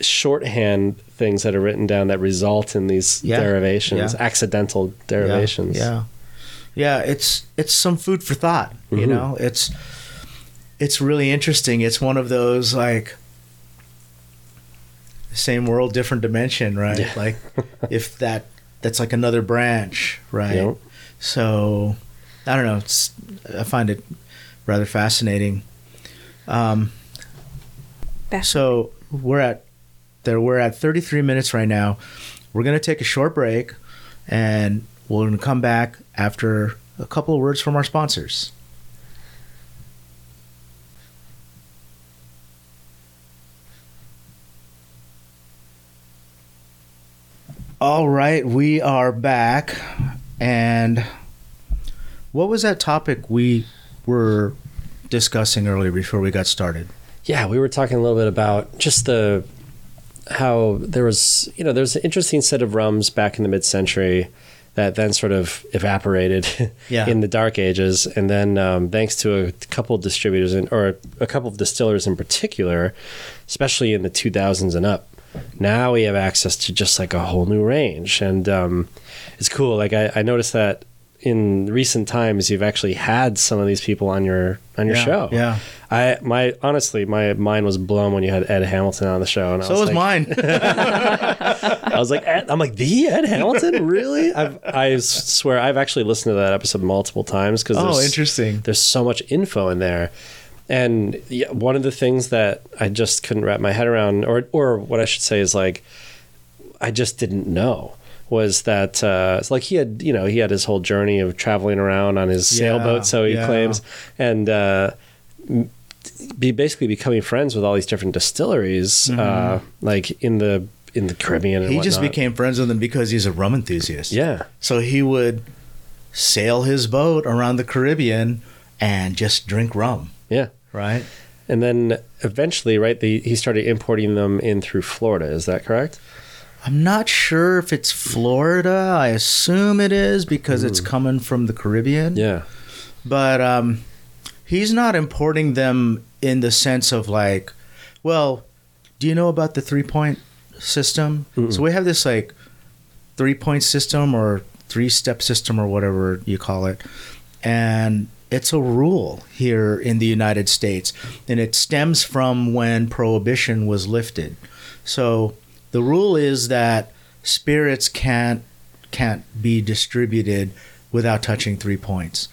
shorthand things that are written down that result in these Yeah. derivations, Yeah. accidental derivations. Yeah, yeah. It's it's some food for thought. You Mhm. know, it's it's really interesting. It's one of those like same world, different dimension, right? Yeah. Like *laughs* if that that's like another branch, right? Yep. So I don't know. It's I find it rather fascinating. Um, Back- so we're at there. We're at 33 minutes right now. We're gonna take a short break, and we're gonna come back after a couple of words from our sponsors. All right, we are back, and what was that topic we were discussing earlier before we got started? Yeah, we were talking a little bit about just the how there was, you know, there's an interesting set of rums back in the mid-century that then sort of evaporated *laughs* Yeah. in the dark ages, and then um, thanks to a couple of distributors in, or a couple of distillers in particular, especially in the 2000s and up, now we have access to just like a whole new range, and um, it's cool. Like I, I noticed that in recent times, you've actually had some of these people on your on your Yeah, show. yeah. I my honestly my mind was blown when you had Ed Hamilton on the show, and I So was was like, mine. *laughs* I was like, Ed, I'm like the Ed Hamilton, really? I've, I swear I've actually listened to that episode multiple times because oh, interesting. there's so much info in there. And yeah, one of the things that I just couldn't wrap my head around, or or what I should say is like, I just didn't know was that uh, it's like he had you know he had his whole journey of traveling around on his Yeah, sailboat, so he yeah. claims, and uh, be basically becoming friends with all these different distilleries, uh, like in the in the Caribbean. And Mm-hmm. He just became friends with them because he's a rum enthusiast. yeah. So he would sail his boat around the Caribbean and just drink rum, Yeah. Right? And then eventually, right, the, he started importing them in through Florida. Is that correct? I'm not sure if it's Florida. I assume it is because it's coming from the Caribbean. Yeah. But um, he's not importing them in the sense of like, well, do you know about the three point system? So we have this like three point system or three step system or whatever you call it. And it's a rule here in the United States. And it stems from when prohibition was lifted. So the rule is that spirits can't can't be distributed without touching three points.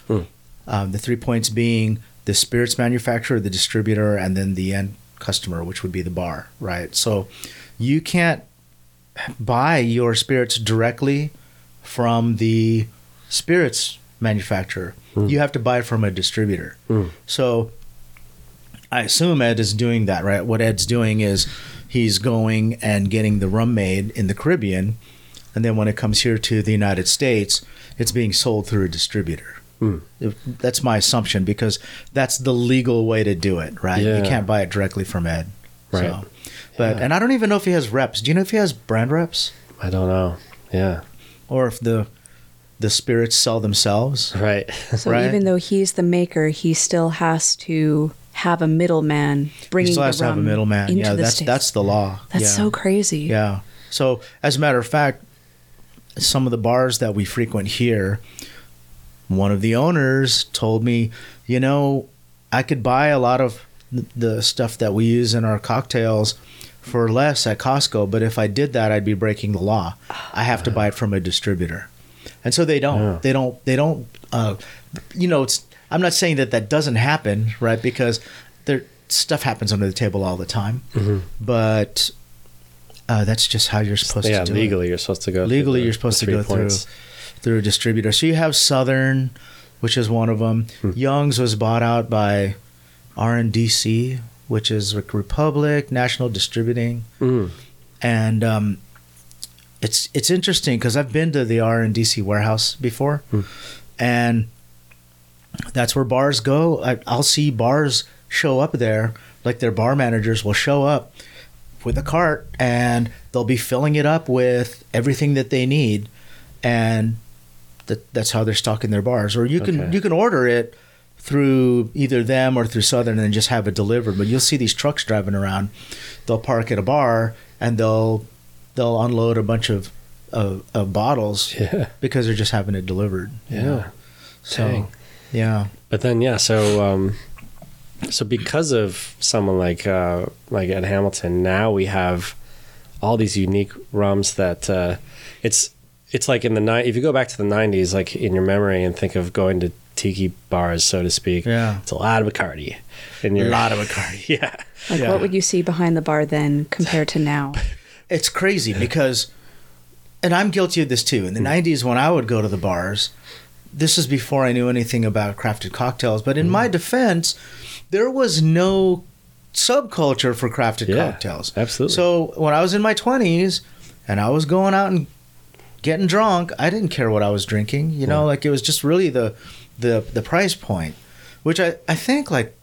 Um, the three points being the spirits manufacturer, the distributor, and then the end customer, which would be the bar, right? So you can't buy your spirits directly from the spirits manufacturer. Hmm. You have to buy it from a distributor. Hmm. So I assume Ed is doing that, right? What Ed's doing is he's going and getting the rum made in the Caribbean, and then when it comes here to the United States, it's being sold through a distributor. Hmm. If- That's my assumption because that's the legal way to do it, right? Yeah. You can't buy it directly from Ed. Right. So, but and I don't even know if he has reps. Do you know if he has brand reps I don't know. Yeah. or if the the spirits sell themselves? Right. *laughs* So Right. even though he's the maker, he still has to have a middleman bringing. He bringing still the has to have a middleman. Yeah, that's States. that's the law. That's Yeah. so crazy. Yeah. So, as a matter of fact, some of the bars that we frequent here, one of the owners told me, you know, I could buy a lot of the stuff that we use in our cocktails for less at Costco, but if I did that, I'd be breaking the law. I have to uh-huh. buy it from a distributor. And so they don't. Yeah. They don't. They don't. Uh, you know, it's. I'm not saying that that doesn't happen, right? Because there stuff happens under the table all the time, but uh, that's just how you're supposed yeah. to do it Legally, you're supposed to go. through legally the- you're supposed to go points. through through a distributor so you have southern which is one of them Hmm. young's was bought out by r&dc which is Republic National Distributing, Mm. and um, it's it's interesting because I've been to the RNDC warehouse before, hmm. and that's where bars go. I, I'll see bars show up there, like their bar managers will show up with a cart, and they'll be filling it up with everything that they need, and that that's how they're stocking their bars. Or you can Okay. you can order it through either them or through Southern and just have it delivered. But you'll see these trucks driving around. They'll park at a bar and they'll they'll unload a bunch of of, of bottles *laughs* Yeah. because they're just having it delivered. you know? Yeah. So Dang. yeah. But then, yeah, so um, so because of someone like uh, like Ed Hamilton, now we have all these unique rums that uh, it's it's like in the night. If you go back to the '90s, like in your memory, and think of going to tiki bars, so to speak, Yeah. it's a lot of Bacardi, and A you're lot *laughs* of Bacardi. yeah, Like, Yeah. what would you see behind the bar then compared to now? *laughs* It's crazy because, and I'm guilty of this too. In the hmm. '90s, when I would go to the bars, this is before I knew anything about crafted cocktails. But in hmm. my defense, there was no subculture for crafted Yeah, cocktails. absolutely. So when I was in my 20s and I was going out and getting drunk, I didn't care what I was drinking. You know, Yeah. like it was just really the the the price point, which I I think like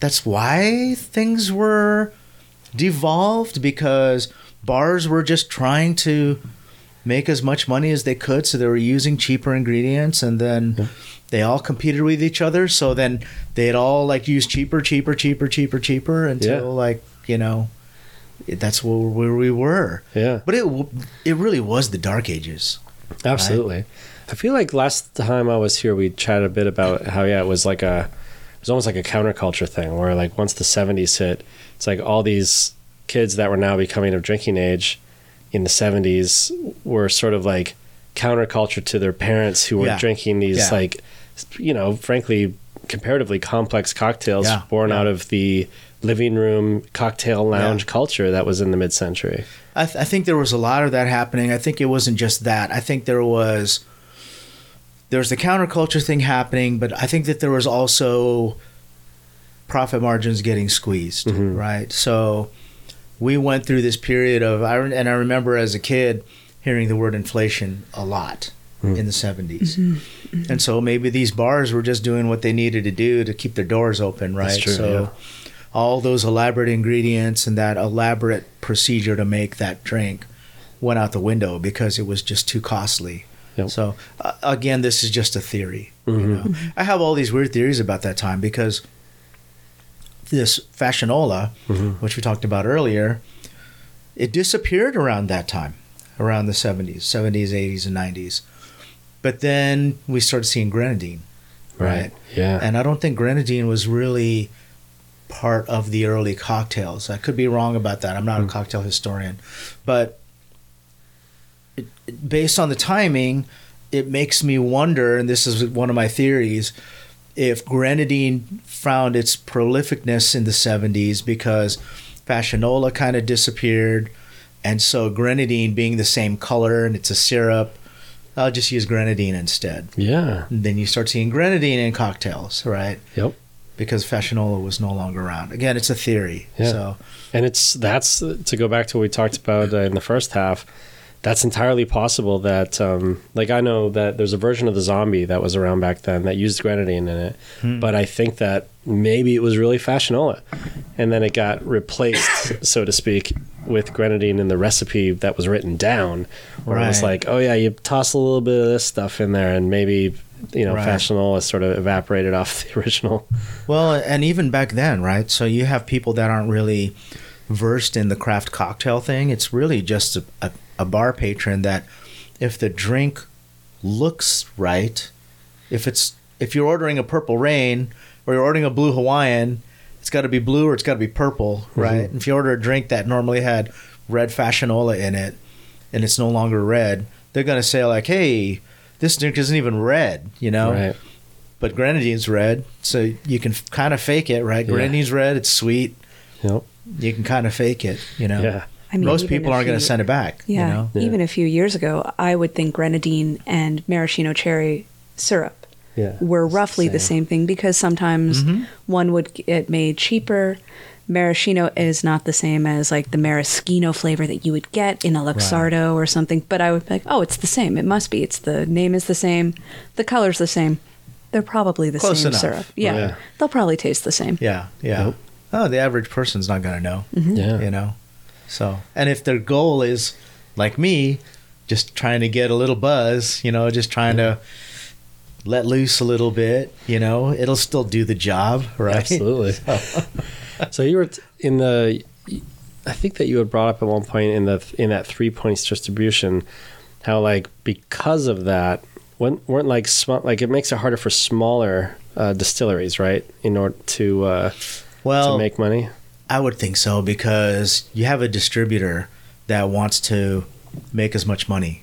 that's why things were devolved because bars were just trying to make as much money as they could so they were using cheaper ingredients and then they all competed with each other. So then they'd all like use cheaper cheaper cheaper cheaper cheaper until Yeah. like you know that's where, where we were. Yeah, but it it really was the dark ages. Absolutely. I feel like last time I was here, we chatted a bit about how yeah, it was like a it was almost like a counterculture thing where like once the 70s hit, it's like all these kids that were now becoming of drinking age in the 70s were sort of like counterculture to their parents who were Yeah. drinking these Yeah. like you know frankly comparatively complex cocktails Yeah. born out of the living room cocktail lounge culture that was in the mid-century I, th- I think there was a lot of that happening. I think it wasn't just that. I think there was there was the counterculture thing happening, but I think that there was also profit margins getting squeezed, Mhm. right? So we went through this period of and I remember as a kid hearing the word inflation a lot Mm. in the 70s. And so maybe these bars were just doing what they needed to do to keep their doors open, right? That's true, so yeah. all those elaborate ingredients and that elaborate procedure to make that drink went out the window because it was just too costly. Yep. So uh, again, this is just a theory. You Mhm. know, I have all these weird theories about that time because this fassionola, Mhm. which we talked about earlier, it disappeared around that time, around the 70s, 70s, 80s, and 90s. But then we started seeing grenadine, right? yeah And I don't think grenadine was really part of the early cocktails. I could be wrong about that. I'm not a cocktail historian. But it- based on the timing, it makes me wonder, and this is one of my theories, if grenadine found its prolificness in the 70s because fassionola kind of disappeared. And so grenadine being the same color and it's a syrup, I'll just use grenadine instead. yeah And then you start seeing grenadine in cocktails, right? Yep. Because fassionola was no longer around. Again, it's a theory. Yeah. So And it's that's to go back to what we talked about uh, in the first half. That's entirely possible. That um, like I know that there's a version of the zombie that was around back then that used grenadine in it, Hmm. but I think that maybe it was really fassionola, and then it got replaced, *coughs* so to speak, with grenadine in the recipe that was written down. Where it was like, oh yeah, you toss a little bit of this stuff in there, and maybe you know Right. fassionola sort of evaporated off the *laughs* original. Well, and even back then, right? So you have people that aren't really versed in the craft cocktail thing. It's really just a, a, a bar patron that if the drink looks right, if it's if you're ordering a purple rain or you're ordering a blue Hawaiian, it's got to be blue or it's got to be purple, mm-hmm. right? If you order a drink that normally had red fassionola in it and it's no longer red, they're going to say like, "Hey, this drink isn't even red," you know? Right. but grenadine's red, so you can kind of fake it, right? Yeah. Grenadine's red, it's sweet. Yep. You can kind of fake it, you know. Yeah. I mean, Most people aren't going to send it back. Yeah, You know? Yeah. even a few years ago, I would think grenadine and maraschino cherry syrup Yeah. were roughly the Same. same thing because sometimes mm-hmm. one would get made cheaper. Maraschino is not the same as like the maraschino flavor that you would get in a Luxardo or something. But I would be like, oh, it's the same. It must be. It's the name is the same. The color's the same. They're probably the Close same enough. syrup. Yeah, Yeah. they'll probably taste the same. Yeah, yeah. Nope. Oh, the average person's not gonna know. Mm-hmm. Yeah. You know. So, and if their goal is like me, just trying to get a little buzz, you know, just trying to let loose a little bit, you know, it'll still do the job, *laughs* right? Absolutely. so *laughs* you were in the. I think that you had brought up at one point in the in that three points distribution, how like because of that, weren't, weren't like small like it makes it harder for smaller uh, distilleries, right? In order to uh, Well, to make money. I would think so because you have a distributor that wants to make as much money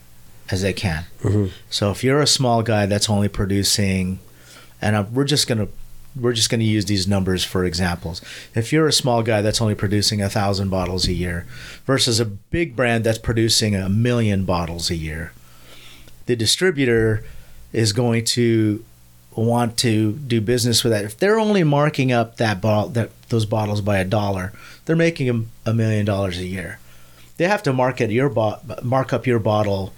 as they can. Mhm. So if you're a small guy that's only producing, and uh, we're just gonna we're just gonna use these numbers for examples. If you're a small guy that's only producing a thousand bottles a year, versus a big brand that's producing a million bottles a year, the distributor is going to want to do business with that. If they're only marking up that bottle, that those bottles by a dollar, they're making a, million dollars a year. They have to market your bo- mark up your bottle,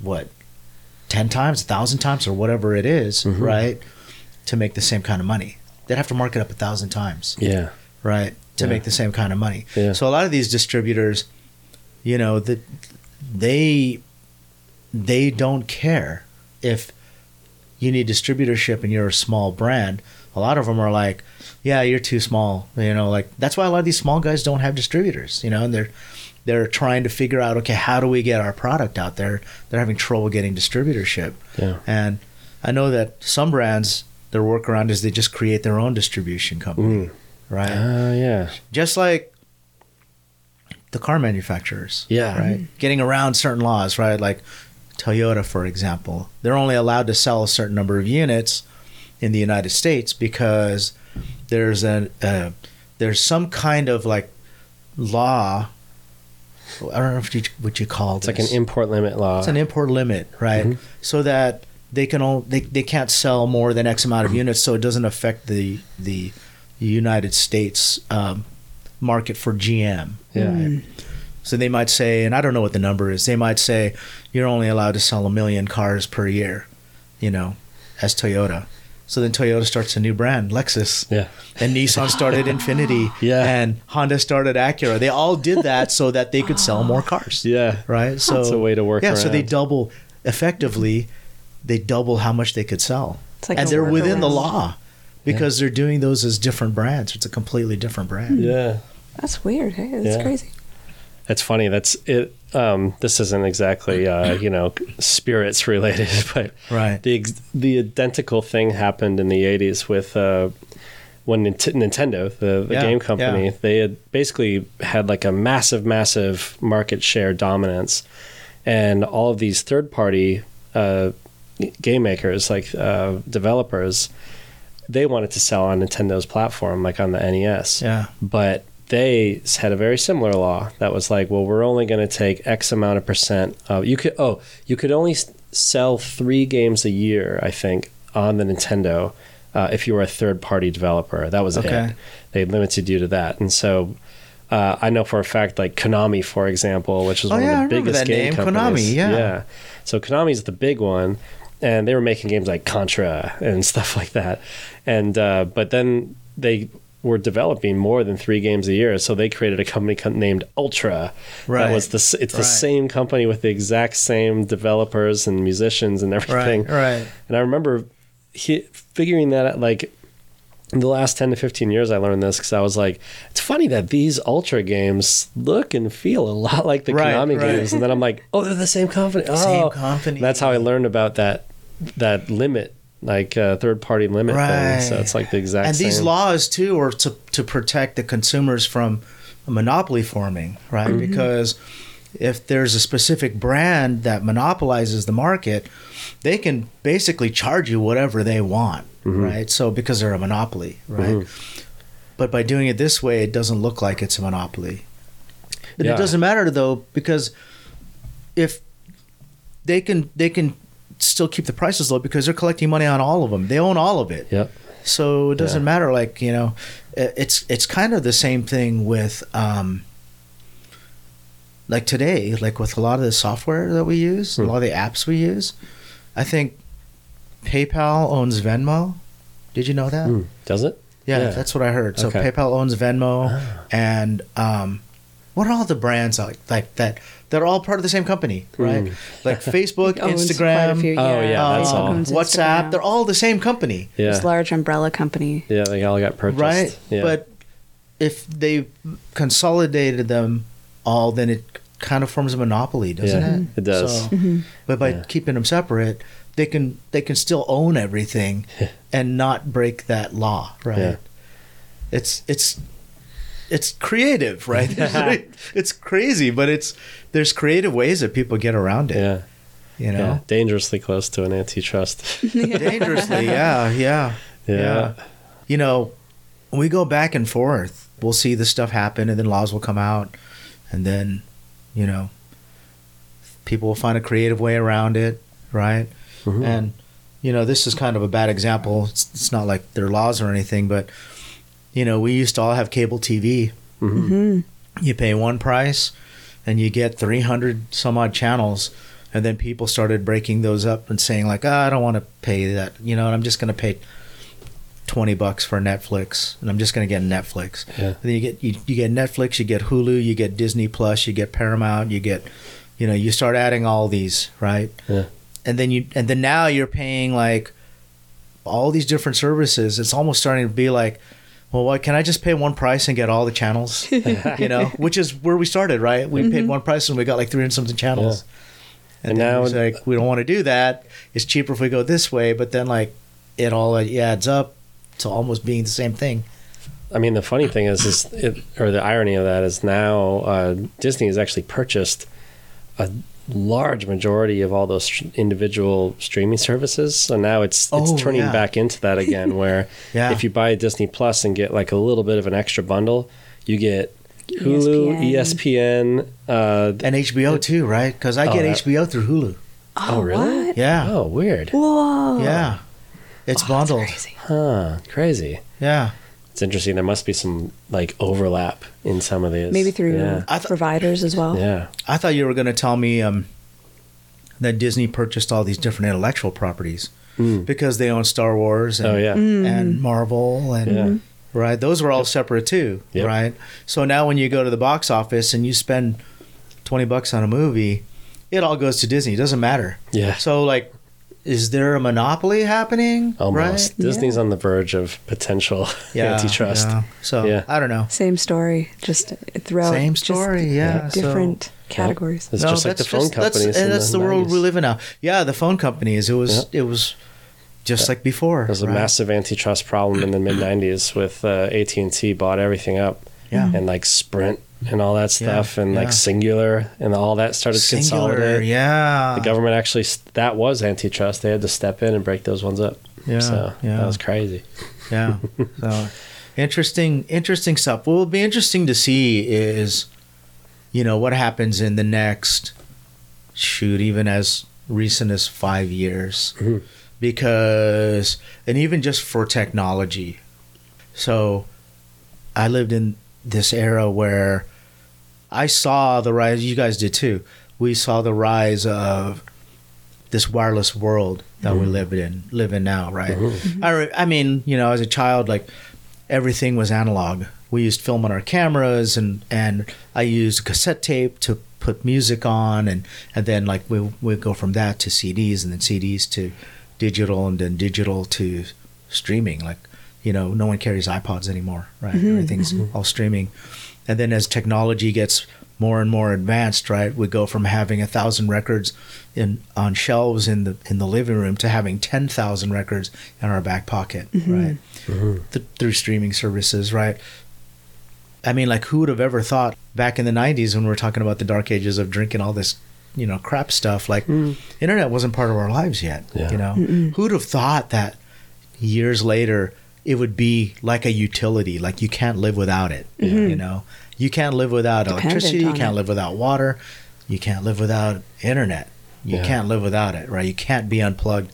what, ten times, a thousand times, or whatever it is, Mhm. right, to make the same kind of money. They'd have to mark it up a thousand times Yeah. right to Yeah. make the same kind of money Yeah. so a lot of these distributors you know that they they don't care if you need distributorship and you're a small brand a lot of them are like yeah you're too small you know like that's why a lot of these small guys don't have distributors you know and they're they're trying to figure out okay how do we get our product out there they're having trouble getting distributorship Yeah. and i know that some brands their workaround is they just create their own distribution company Mm. right Uh, yeah. just like the car manufacturers. Yeah. Right. Getting around certain laws, right? Like Toyota, for example, they're only allowed to sell a certain number of units in the United States because there's a, a there's some kind of like law. I don't know if you what you call it. It's like an import limit law. It's an import limit, right? Mhm. So that they can only they, they can't sell more than X amount of units, so it doesn't affect the the United States um, market for GM. yeah. Mm. So they might say, and I don't know what the number is. They might say you're only allowed to sell a million cars per year, you know, as Toyota. So then Toyota starts a new brand, Lexus, Yeah. and Nissan started Infiniti, *laughs* Yeah. and Honda started Acura. They all did that so that they could sell more cars Yeah. right? So it's a way to work Yeah, so they double effectively, they double how much they could sell, It's like and they're within the law because they're doing those as different brands. It's a completely different brand. Yeah. That's weird. Hey, that's Yeah. crazy. It's funny. That's it. Um, this isn't exactly uh, you know spirits related, *laughs* but Right. the the identical thing happened in the '80s with uh, when Nint- Nintendo, the, the Yeah, game company, yeah. they had basically had like a massive, massive market share dominance, and all of these third party uh, game makers, like uh, developers, they wanted to sell on Nintendo's platform, like on the NES Yeah. but they had a very similar law that was like, well, we're only going to take X amount of percent. Of, you could oh, you could only sell three games a year, I think, on the Nintendo uh, if you were a third party developer. That was Okay. it. They limited you to that, and so. Uh, I know for a fact, like Konami, for example, which is Oh, one yeah, of the remember biggest that game name, companies. Konami, yeah. yeah. So Konami's the big one, and they were making games like Contra and *laughs* stuff like that. And uh, but then they were developing more than three games a year, so they created a company co- named Ultra. Right. That was the it's the Right. same company with the exact same developers and musicians and everything. Right. Right. And I remember he, figuring that out, like in the last 10 to 15 years, I learned this because I was like, it's funny that these Ultra games look and feel a lot like the Right, Konami right. games. And then I'm like, oh, they're the same company. *laughs* Same Oh. company. That's how I learned about that that limit, like uh, third party limit Right. thing. So it's like the exact same. and same. these laws too are to to protect the consumers from a monopoly forming, right? Mm-hmm. Because if there's a specific brand that monopolizes the market, they can basically charge you whatever they want, Mm-hmm. right? So because they're a monopoly, right? But by doing it this way, it doesn't look like it's a monopoly. Yeah. it doesn't matter though because if they can they can still keep the prices low because they're collecting money on all of them. They own all of it. Yep. So it doesn't Yeah. matter. Like you know, it's it's kind of the same thing with um, like today, like with a lot of the software that we use, Hmm. a lot of the apps we use. I think PayPal owns Venmo. Did you know that? Mm. Does it? Yeah, Yeah. that's what I heard. So Okay. PayPal owns Venmo, Ah. and um, what are all the brands like like that? They're all part of the same company, right? Mm. Like *laughs* Facebook, Owns quite a Instagram, few, Oh, yeah, that's um, all. WhatsApp. Instagram. They're all the same company. Yeah. This large umbrella company. Yeah, they all got purchased. right? Yeah. But if they consolidated them all, then it kind of forms a monopoly, doesn't Yeah, it? it does. So, Mm-hmm. but by Yeah. keeping them separate, they can they can still own everything and not break that law, right? Yeah. It's it's it's creative, right? *laughs* it's crazy, but it's there's creative ways that people get around it. yeah. You Yeah. know, Dangerously close to an antitrust. *laughs* dangerously, yeah, yeah. yeah. you know, we go back and forth. We'll see this stuff happen, and then laws will come out, and then, you know, people will find a creative way around it, right? Mhm. And, you know, this is kind of a bad example. It's, it's not like there are laws or anything, but, you know, we used to all have cable TV. Mhm. hmm You pay one price, and you get 300 some odd channels. And then people started breaking those up and saying like, oh, I don't want to pay that, you know, and I'm just going to pay 20 bucks for Netflix and I'm just going to get Netflix. Yeah. And then you get you, you get Netflix, you get Hulu, you get Disney Plus, you get Paramount, you get you know, you start adding all these, right? Yeah. And then you and then now you're paying like all these different services. It's almost starting to be like, well, what can I just pay one price and get all the channels? *laughs* you know, which is where we started, right? We paid one price and we got like 300 something channels. And then now- it's like we don't want to do that. It's cheaper if we go this way, but then like it all adds up to almost being the same thing. I mean, the funny thing is, is it, or the irony of that is now uh, Disney has actually purchased a large majority of all those sh- individual streaming services. So now it's it's Oh, turning yeah. back into that again, *laughs* where Yeah. if you buy Disney Plus and get like a little bit of an extra bundle, you get Hulu, E ESPN. uh, And HBO too, right? Because I Oh, get that- HBO through Hulu. Oh, really? what? Yeah, oh, weird. Whoa. yeah, it's bundled. Crazy. Huh? Crazy. Yeah, It's interesting. There must be some like overlap in some of these. Maybe through Yeah. I th- providers as well. Yeah. I thought you were going to tell me um, that Disney purchased all these different intellectual properties Mm. because they own Star Wars and, Oh yeah. and Marvel and Yeah. right. Those were all separate too, Yep. right? So now when you go to the box office and you spend twenty bucks on a movie, it all goes to Disney. It doesn't matter. Yeah. So like, is there a monopoly happening? Almost. Right? Disney's on the verge of potential Yeah, *laughs* antitrust. yeah. So Yeah. I don't know. Same story, just throughout. Same just story. yeah. so- different categories. It's just like the that's phone just- that's- companies. and that's the, world 90s. we live in now. Yeah, the phone companies. It was it was just like before. There was a right? massive antitrust problem in the mid '90s with uh, AT and T bought everything up, Yeah. and like Sprint and all that stuff, and yeah. like Cingular and all that started Cingular, consolidate. yeah. The government actually that was antitrust. They had to step in and break those ones up. Yeah, so yeah. that was crazy. Yeah. *laughs* so interesting, interesting stuff. What will be interesting to see is, you know, what happens in the next shoot, even as recent as five years, Mhm. because and even just for technology. So, I lived in this era where I saw the rise. You guys did too. We saw the rise of this wireless world that we mm-hmm. live in live in now, right? Mm-hmm. Mm-hmm. I, re- I mean, you know, as a child, like everything was analog. We used film on our cameras, and and I used cassette tape to put music on, and and then like we we go from that to CDs, and then CDs to digital, and then digital to streaming. Like, you know, no one carries iPods anymore, right? Mm-hmm. Everything's mm-hmm. all streaming, and then as technology gets more and more advanced, right? We go from having a thousand records in on shelves in the in the living room to having ten thousand records in our back pocket, mm-hmm. right? Th- through streaming services, right? I mean, like, who would have ever thought back in the '90s when we are talking about the dark ages of drinking all this, you know, crap stuff? Like, mm. internet wasn't part of our lives yet. Yeah. You know, who'd have thought that years later it would be like a utility, like you can't live without it. Mm-hmm. You know, you can't live without Dependent electricity, you can't it. live without water, you can't live without internet. You Yeah. can't live without it, right? You can't be unplugged.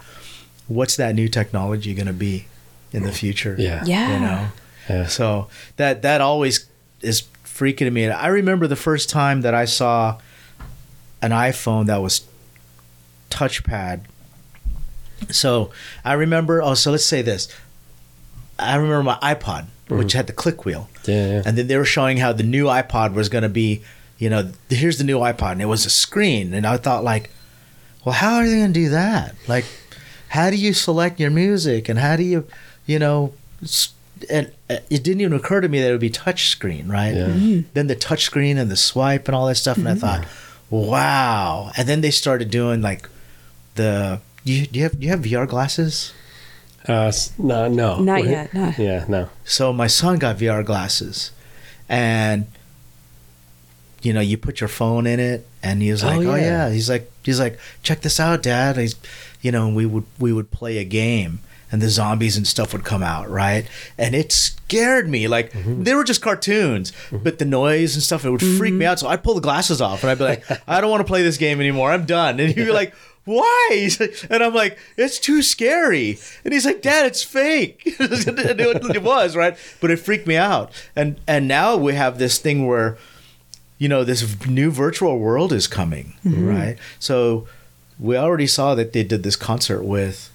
What's that new technology going to be in the future? Yeah. Yeah. You know? Yeah. So that that always is freaking me. And I remember the first time that I saw an iPhone that was touchpad. So I remember. Oh, so let's say this. I remember my iPod, which mm-hmm. had the click wheel, Yeah. yeah. and then they were showing how the new iPod was going to be. You know, here's the new iPod, and it was a screen, and I thought like, well, how are they going to do that? Like, how do you select your music, and how do you, you know, and uh, it didn't even occur to me that it would be touch screen, right? Yeah. Mm-hmm. Then the touch screen and the swipe and all that stuff, and I mm-hmm. thought, wow. And then they started doing like the. Do you, do you have do you have VR glasses? Uh, no, no. Not Wait. yet. No. Yeah, no. So my son got VR glasses, and you know, you put your phone in it, and he was Oh, like, "Oh, yeah. yeah." He's like, "He's like, check this out, Dad." He's, you know, and we would we would play a game, and the zombies and stuff would come out, right? And it scared me. Like mm-hmm. they were just cartoons, mm-hmm. but the noise and stuff it would freak me mm-hmm. out. So I'd pull the glasses off, and I'd be like, *laughs* "I don't want to play this game anymore. I'm done." And he'd be like. Why? *laughs* He's like- And I'm like, it's too scary. And he's like, Dad, it's fake. It, *laughs* it was right, but it freaked me out. And and now we have this thing where, you know, this new virtual world is coming, mm-hmm. right? So we already saw that they did this concert with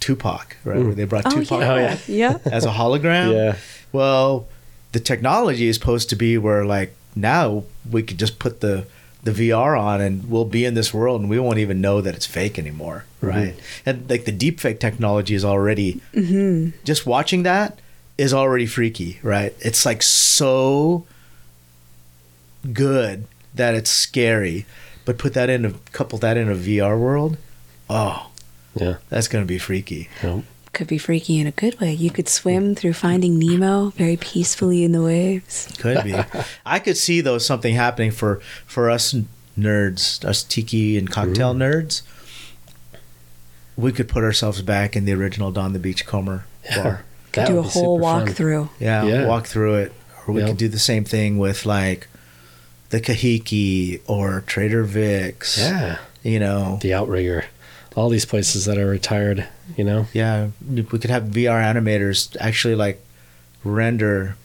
Tupac, right? Mm. Where they brought Oh Tupac yeah. Oh, yeah. *laughs* yeah. as a hologram. Yeah. Well, the technology is supposed to be where like now we could just put the the VR on and we'll be in this world and we won't even know that it's fake anymore, right? And like the deepfake technology is already mm-hmm. just watching that is already freaky, right? It's like so good that it's scary, but put that in a couple that in a VR world, oh, Yeah. that's gonna be freaky. No. Could be freaky in a good way. You could swim through Finding Nemo very peacefully in the waves. *laughs* Could be. I could see though something happening for for us nerds, us tiki and cocktail nerds. We could put ourselves back in the original Don the Beachcomber bar. *laughs* Could do a whole super fun. walkthrough. Yeah, Yeah. walk through it. Or we Yep. could do the same thing with like the Kahiki or Trader Vic's. Yeah. You know. The Outrigger. All these places that are retired, you know? Yeah. We could have VR animators actually like render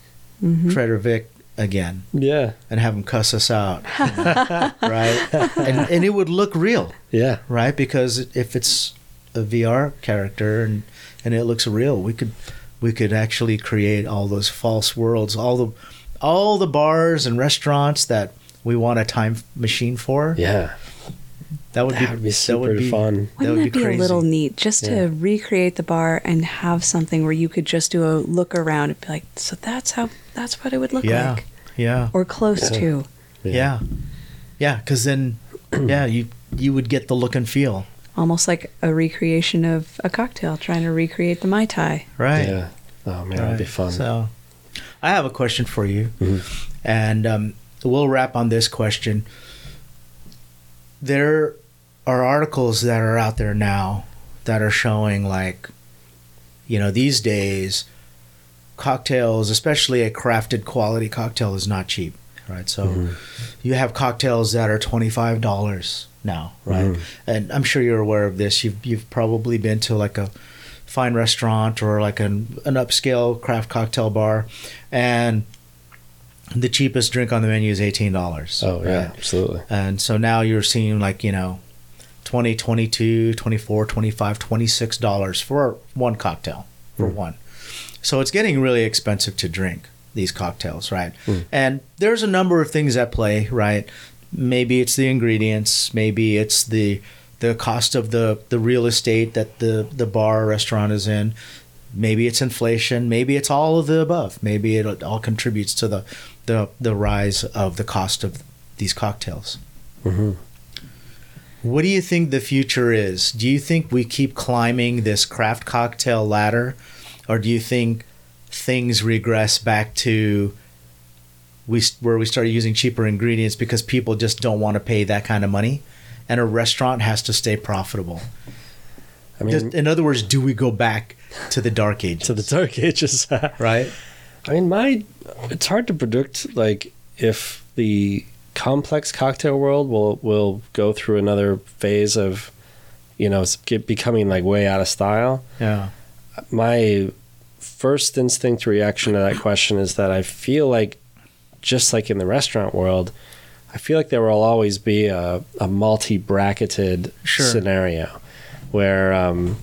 mm-hmm. Trader Vic again Yeah. and have them cuss us out. *laughs* *laughs* right? And and it would look real. Yeah. right? Because if it's a VR character and and it looks real, we could we could actually create all those false worlds, all the all the bars and restaurants that we want a time machine for. Yeah. That would That be would be that super would be- fun. That Wouldn't would that be, crazy. a little neat just Yeah. to recreate the bar and have something where you could just do a look around and be like, so that's how that's what it would look Yeah, like, yeah, or close Yeah. to. yeah, yeah. Because then, *clears throat* yeah, you you would get the look and feel, Almost like a recreation of a cocktail, trying to recreate the mai tai. right? Yeah. Oh man, that'd be fun. So, I have a question for you, Mhm. and um, we'll wrap on this question. There are articles that are out there now that are showing, like, you know, these days, cocktails, especially a crafted quality cocktail, is not cheap, right? So, Mhm. you have cocktails that are twenty five dollars now, right? Mhm. And I'm sure you're aware of this. You've you've probably been to like a fine restaurant or like an an upscale craft cocktail bar, and the cheapest drink on the menu is eighteen dollars. Oh yeah, absolutely. And so now you're seeing like, you know, 20, 22, 24, 25, 26 dollars for one cocktail for Hmm. one. So it's getting really expensive to drink these cocktails, right? Hmm. And there's a number of things at play, right? Maybe it's the ingredients, maybe it's the the cost of the the real estate that the the bar or restaurant is in. Maybe it's inflation, maybe it's all of the above. Maybe it all contributes to the the the rise of the cost of these cocktails. hmm What do you think the future is? Do you think we keep climbing this craft cocktail ladder, or do you think things regress back to we where we started using cheaper ingredients because people just don't want to pay that kind of money, and a restaurant has to stay profitable? I mean, in other words, do we go back to the dark ages? *laughs* to the dark ages. *laughs* right? I mean, my it's hard to predict like if the complex cocktail world will will go through another phase of, you know, get, becoming like way out of style. Yeah. My first instinct reaction to that question is that I feel like, just like in the restaurant world, I feel like there will always be a, a multi bracketed Sure. scenario where, um,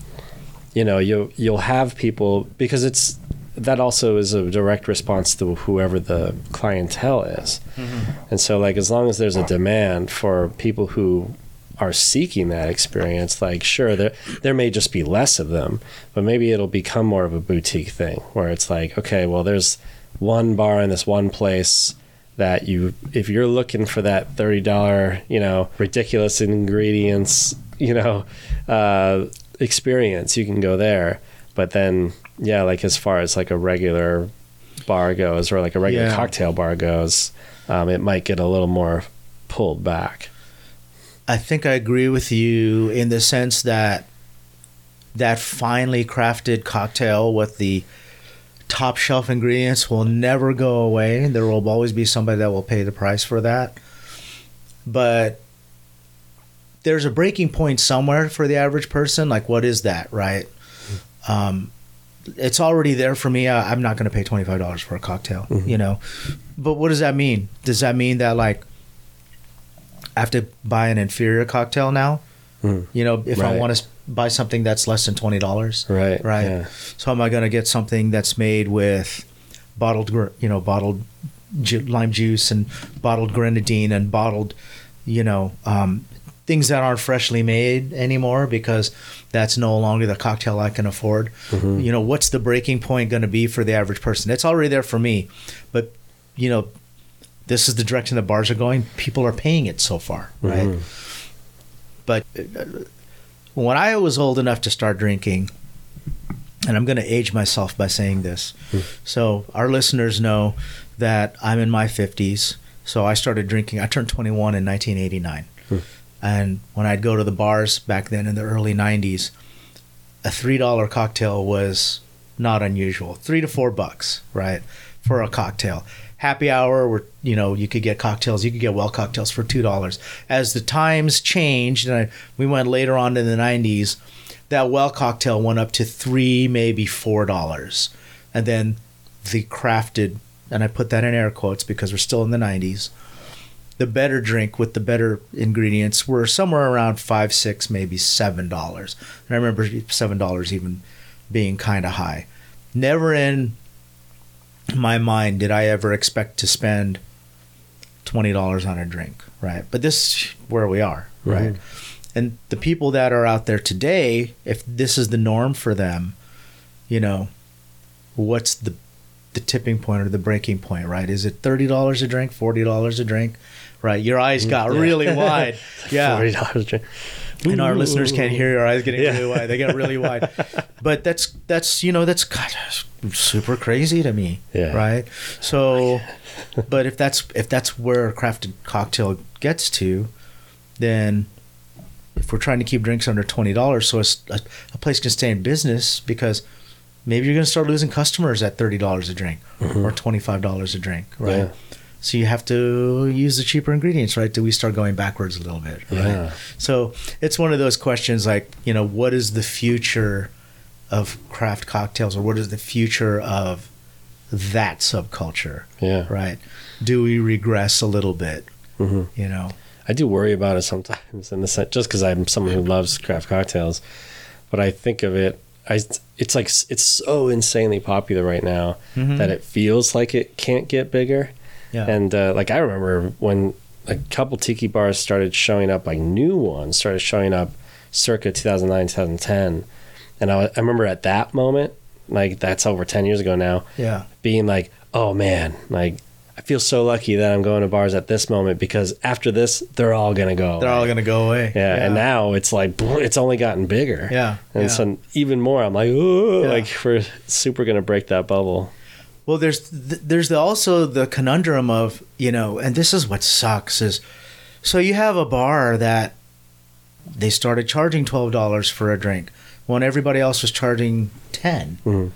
you know, you you'll have people because it's that also is a direct response to whoever the clientele is, and so like as long as there's a demand for people who are seeking that experience, like sure there there may just be less of them, but maybe it'll become more of a boutique thing where it's like okay, well there's one bar in this one place that you if you're looking for that thirty dollar you know ridiculous ingredients you know uh, experience you can go there. But then yeah like as far as like a regular bar goes or like a regular Yeah. cocktail bar goes um, it might get a little more pulled back I think I agree with you in the sense that that finely crafted cocktail with the top shelf ingredients will never go away. There will always be somebody that will pay the price for that. But there's a breaking point somewhere for the average person. Like, what is that, right? Um, it's already there for me. I, I'm not going to pay twenty five dollars for a cocktail, you know. But what does that mean? Does that mean that like I have to buy an inferior cocktail now? Mm. You know, if I want to buy something that's less than twenty dollars, right Right. yeah. so am I going to get something that's made with bottled, you know, bottled ju- lime juice and bottled grenadine and bottled, you know, um, things that aren't freshly made anymore because that's no longer the cocktail I can afford. Mm-hmm. You know, what's the breaking point going to be for the average person? It's already there for me, but you know, this is the direction the bars are going. People are paying it so far, right? Mm-hmm. But uh, when I was old enough to start drinking, and I'm going to age myself by saying this. Hmm. So our listeners know that I'm in my 50s. So I started drinking. I turned 21 in 1989. Hmm. And when I'd go to the bars back then in the early 90s, a $3 cocktail was not unusual. 3 to 4 bucks, right? For a cocktail. Happy hour where, you know, you could get cocktails, you could get well cocktails for $2. As the times changed and I, we went later on in the 90s, that well cocktail went up to three, maybe four dollars, and then the crafted, and I put that in air quotes because we're still in the '90s. The better drink with the better ingredients were somewhere around five, six, maybe seven dollars. And I remember seven dollars even being kind of high. Never in my mind did I ever expect to spend twenty dollars on a drink, right? But this is where we are, mm-hmm. right? And the people that are out there today, if this is the norm for them, you know, what's the the tipping point or the breaking point, right? Is it thirty dollars a drink, forty dollars a drink, right? Your eyes got Yeah. really wide, *laughs* yeah. forty dollars drink. And our listeners can't hear your eyes getting Yeah. really wide. They get really *laughs* wide. But that's that's you know that's of super crazy to me. Yeah. Right. So, *laughs* but if that's if that's where a crafted cocktail gets to, then if we're trying to keep drinks under twenty dollars, so a, a place can stay in business because maybe you're going to start losing customers at thirty dollars a drink mm-hmm. or twenty five dollars a drink, right? Yeah. So you have to use the cheaper ingredients, right? Do we start going backwards a little bit, right? Yeah. So it's one of those questions like, you know, what is the future of craft cocktails or what is the future of that subculture, Yeah. right? Do we regress a little bit, Mhm. you know? I do worry about it sometimes in the sense, just because I'm someone who loves craft cocktails, but I think of it. I it's like it's so insanely popular right now that it feels like it can't get bigger. Yeah. And uh, like I remember when a couple tiki bars started showing up, like new ones started showing up, circa 2009 2010, and I, I remember at that moment, like that's over 10 years ago now, yeah. being like, oh man, like I feel so lucky that I'm going to bars at this moment because after this, they're all gonna go. They're all going to go away. yeah, and now it's like it's only gotten bigger. Yeah, and yeah. so even more, I'm like, oh, Yeah. like we're super gonna break that bubble. Well, there's th- there's the, also the conundrum of you know, and this is what sucks is, so you have a bar that they started charging twelve dollars for a drink when everybody else was charging 10 Mhm.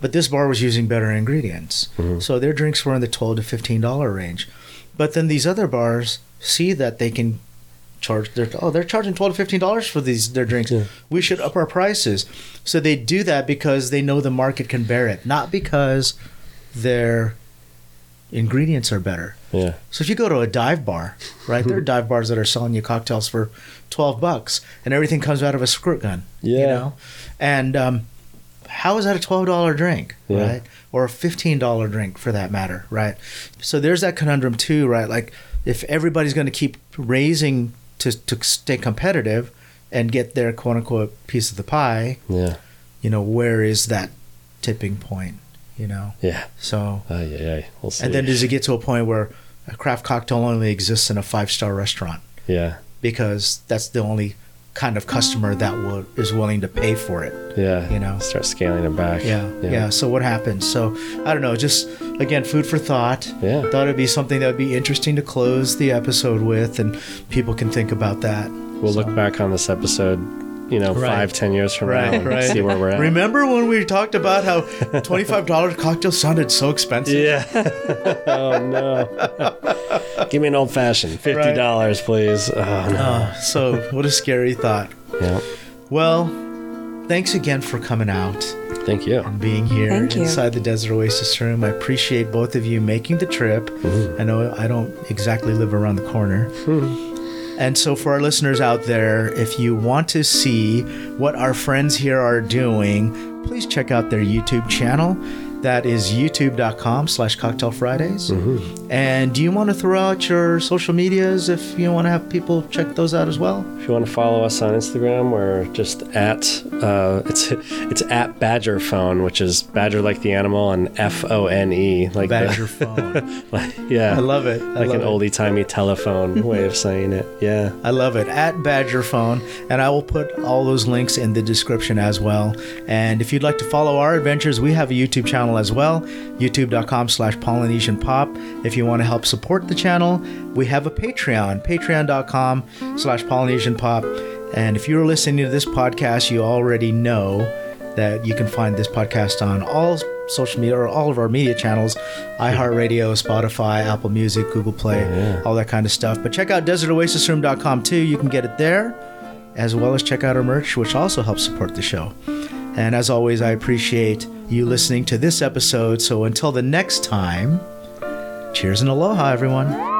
but this bar was using better ingredients, so their drinks were in the twelve to fifteen dollar range. But then these other bars see that they can charge their oh they're charging twelve to fifteen dollars for these their drinks. Yeah. We should up our prices. So they do that because they know the market can bear it, not because their ingredients are better. Yeah. So if you go to a dive bar, right, there are *laughs* dive bars that are selling you cocktails for twelve bucks, and everything comes out of a squirt gun. yeah You know, and um, how is that a twelve dollar drink, Yeah. right, or a fifteen dollar drink for that matter, right? So there's that conundrum too, right? Like if everybody's going to keep raising to to stay competitive and get their quote unquote piece of the pie, Yeah. you know, where is that tipping point? You know, Yeah. so yeah, yeah. We'll see. and then does it get to a point where a craft cocktail only exists in a five star restaurant yeah. because that's the only kind of customer that will, is willing to pay for it? Yeah. You know. Start scaling it back. Yeah, yeah. So what happens? So I don't know. Just again, food for thought. Yeah. Thought it'd be something that would be interesting to close the episode with, and people can think about that. We'll So- look back on this episode, you know, Right. five, ten years from now and right. see where we're at. Remember when we talked about how twenty-five dollars cocktail sounded so expensive? Yeah. *laughs* oh no. Give me an old fashioned. Fifty dollars, please. Oh no. Oh, so what a scary thought. Yeah. Well, thanks again for coming out. Thank you. and being here Thank you. inside the Desert Oasis room. I appreciate both of you making the trip. Mm-hmm. I know I don't exactly live around the corner. Hmm. And so, for our listeners out there, if you want to see what our friends here are doing, please check out their YouTube channel. That is youtube.com slash cocktail Fridays. And do you want to throw out your social medias if you want to have people check those out as well? If you want to follow us on Instagram, we're just at uh, it's it's at Badgerfone, which is Badger like the animal and F O N E like the- *laughs* phone. like, yeah, I love it. I like love an oldie timey telephone *laughs* way of saying it. Yeah. I love it. At Badgerfone. And I will put all those links in the description as well. And if you'd like to follow our adventures, we have a YouTube channel as well. YouTube.com slash Polynesian Pop. If you want to help support the channel, we have a Patreon. Patreon.com slash Polynesian Pop. And if you're listening to this podcast, you already know that you can find this podcast on all social media or all of our media channels iHeartRadio, Spotify, Apple Music, Google Play, oh, all that kind of stuff. But check out desertoasisroom.com too. You can get it there, as well as check out our merch, which also helps support the show. And as always, I appreciate you listening to this episode. So until the next time, cheers and aloha, everyone.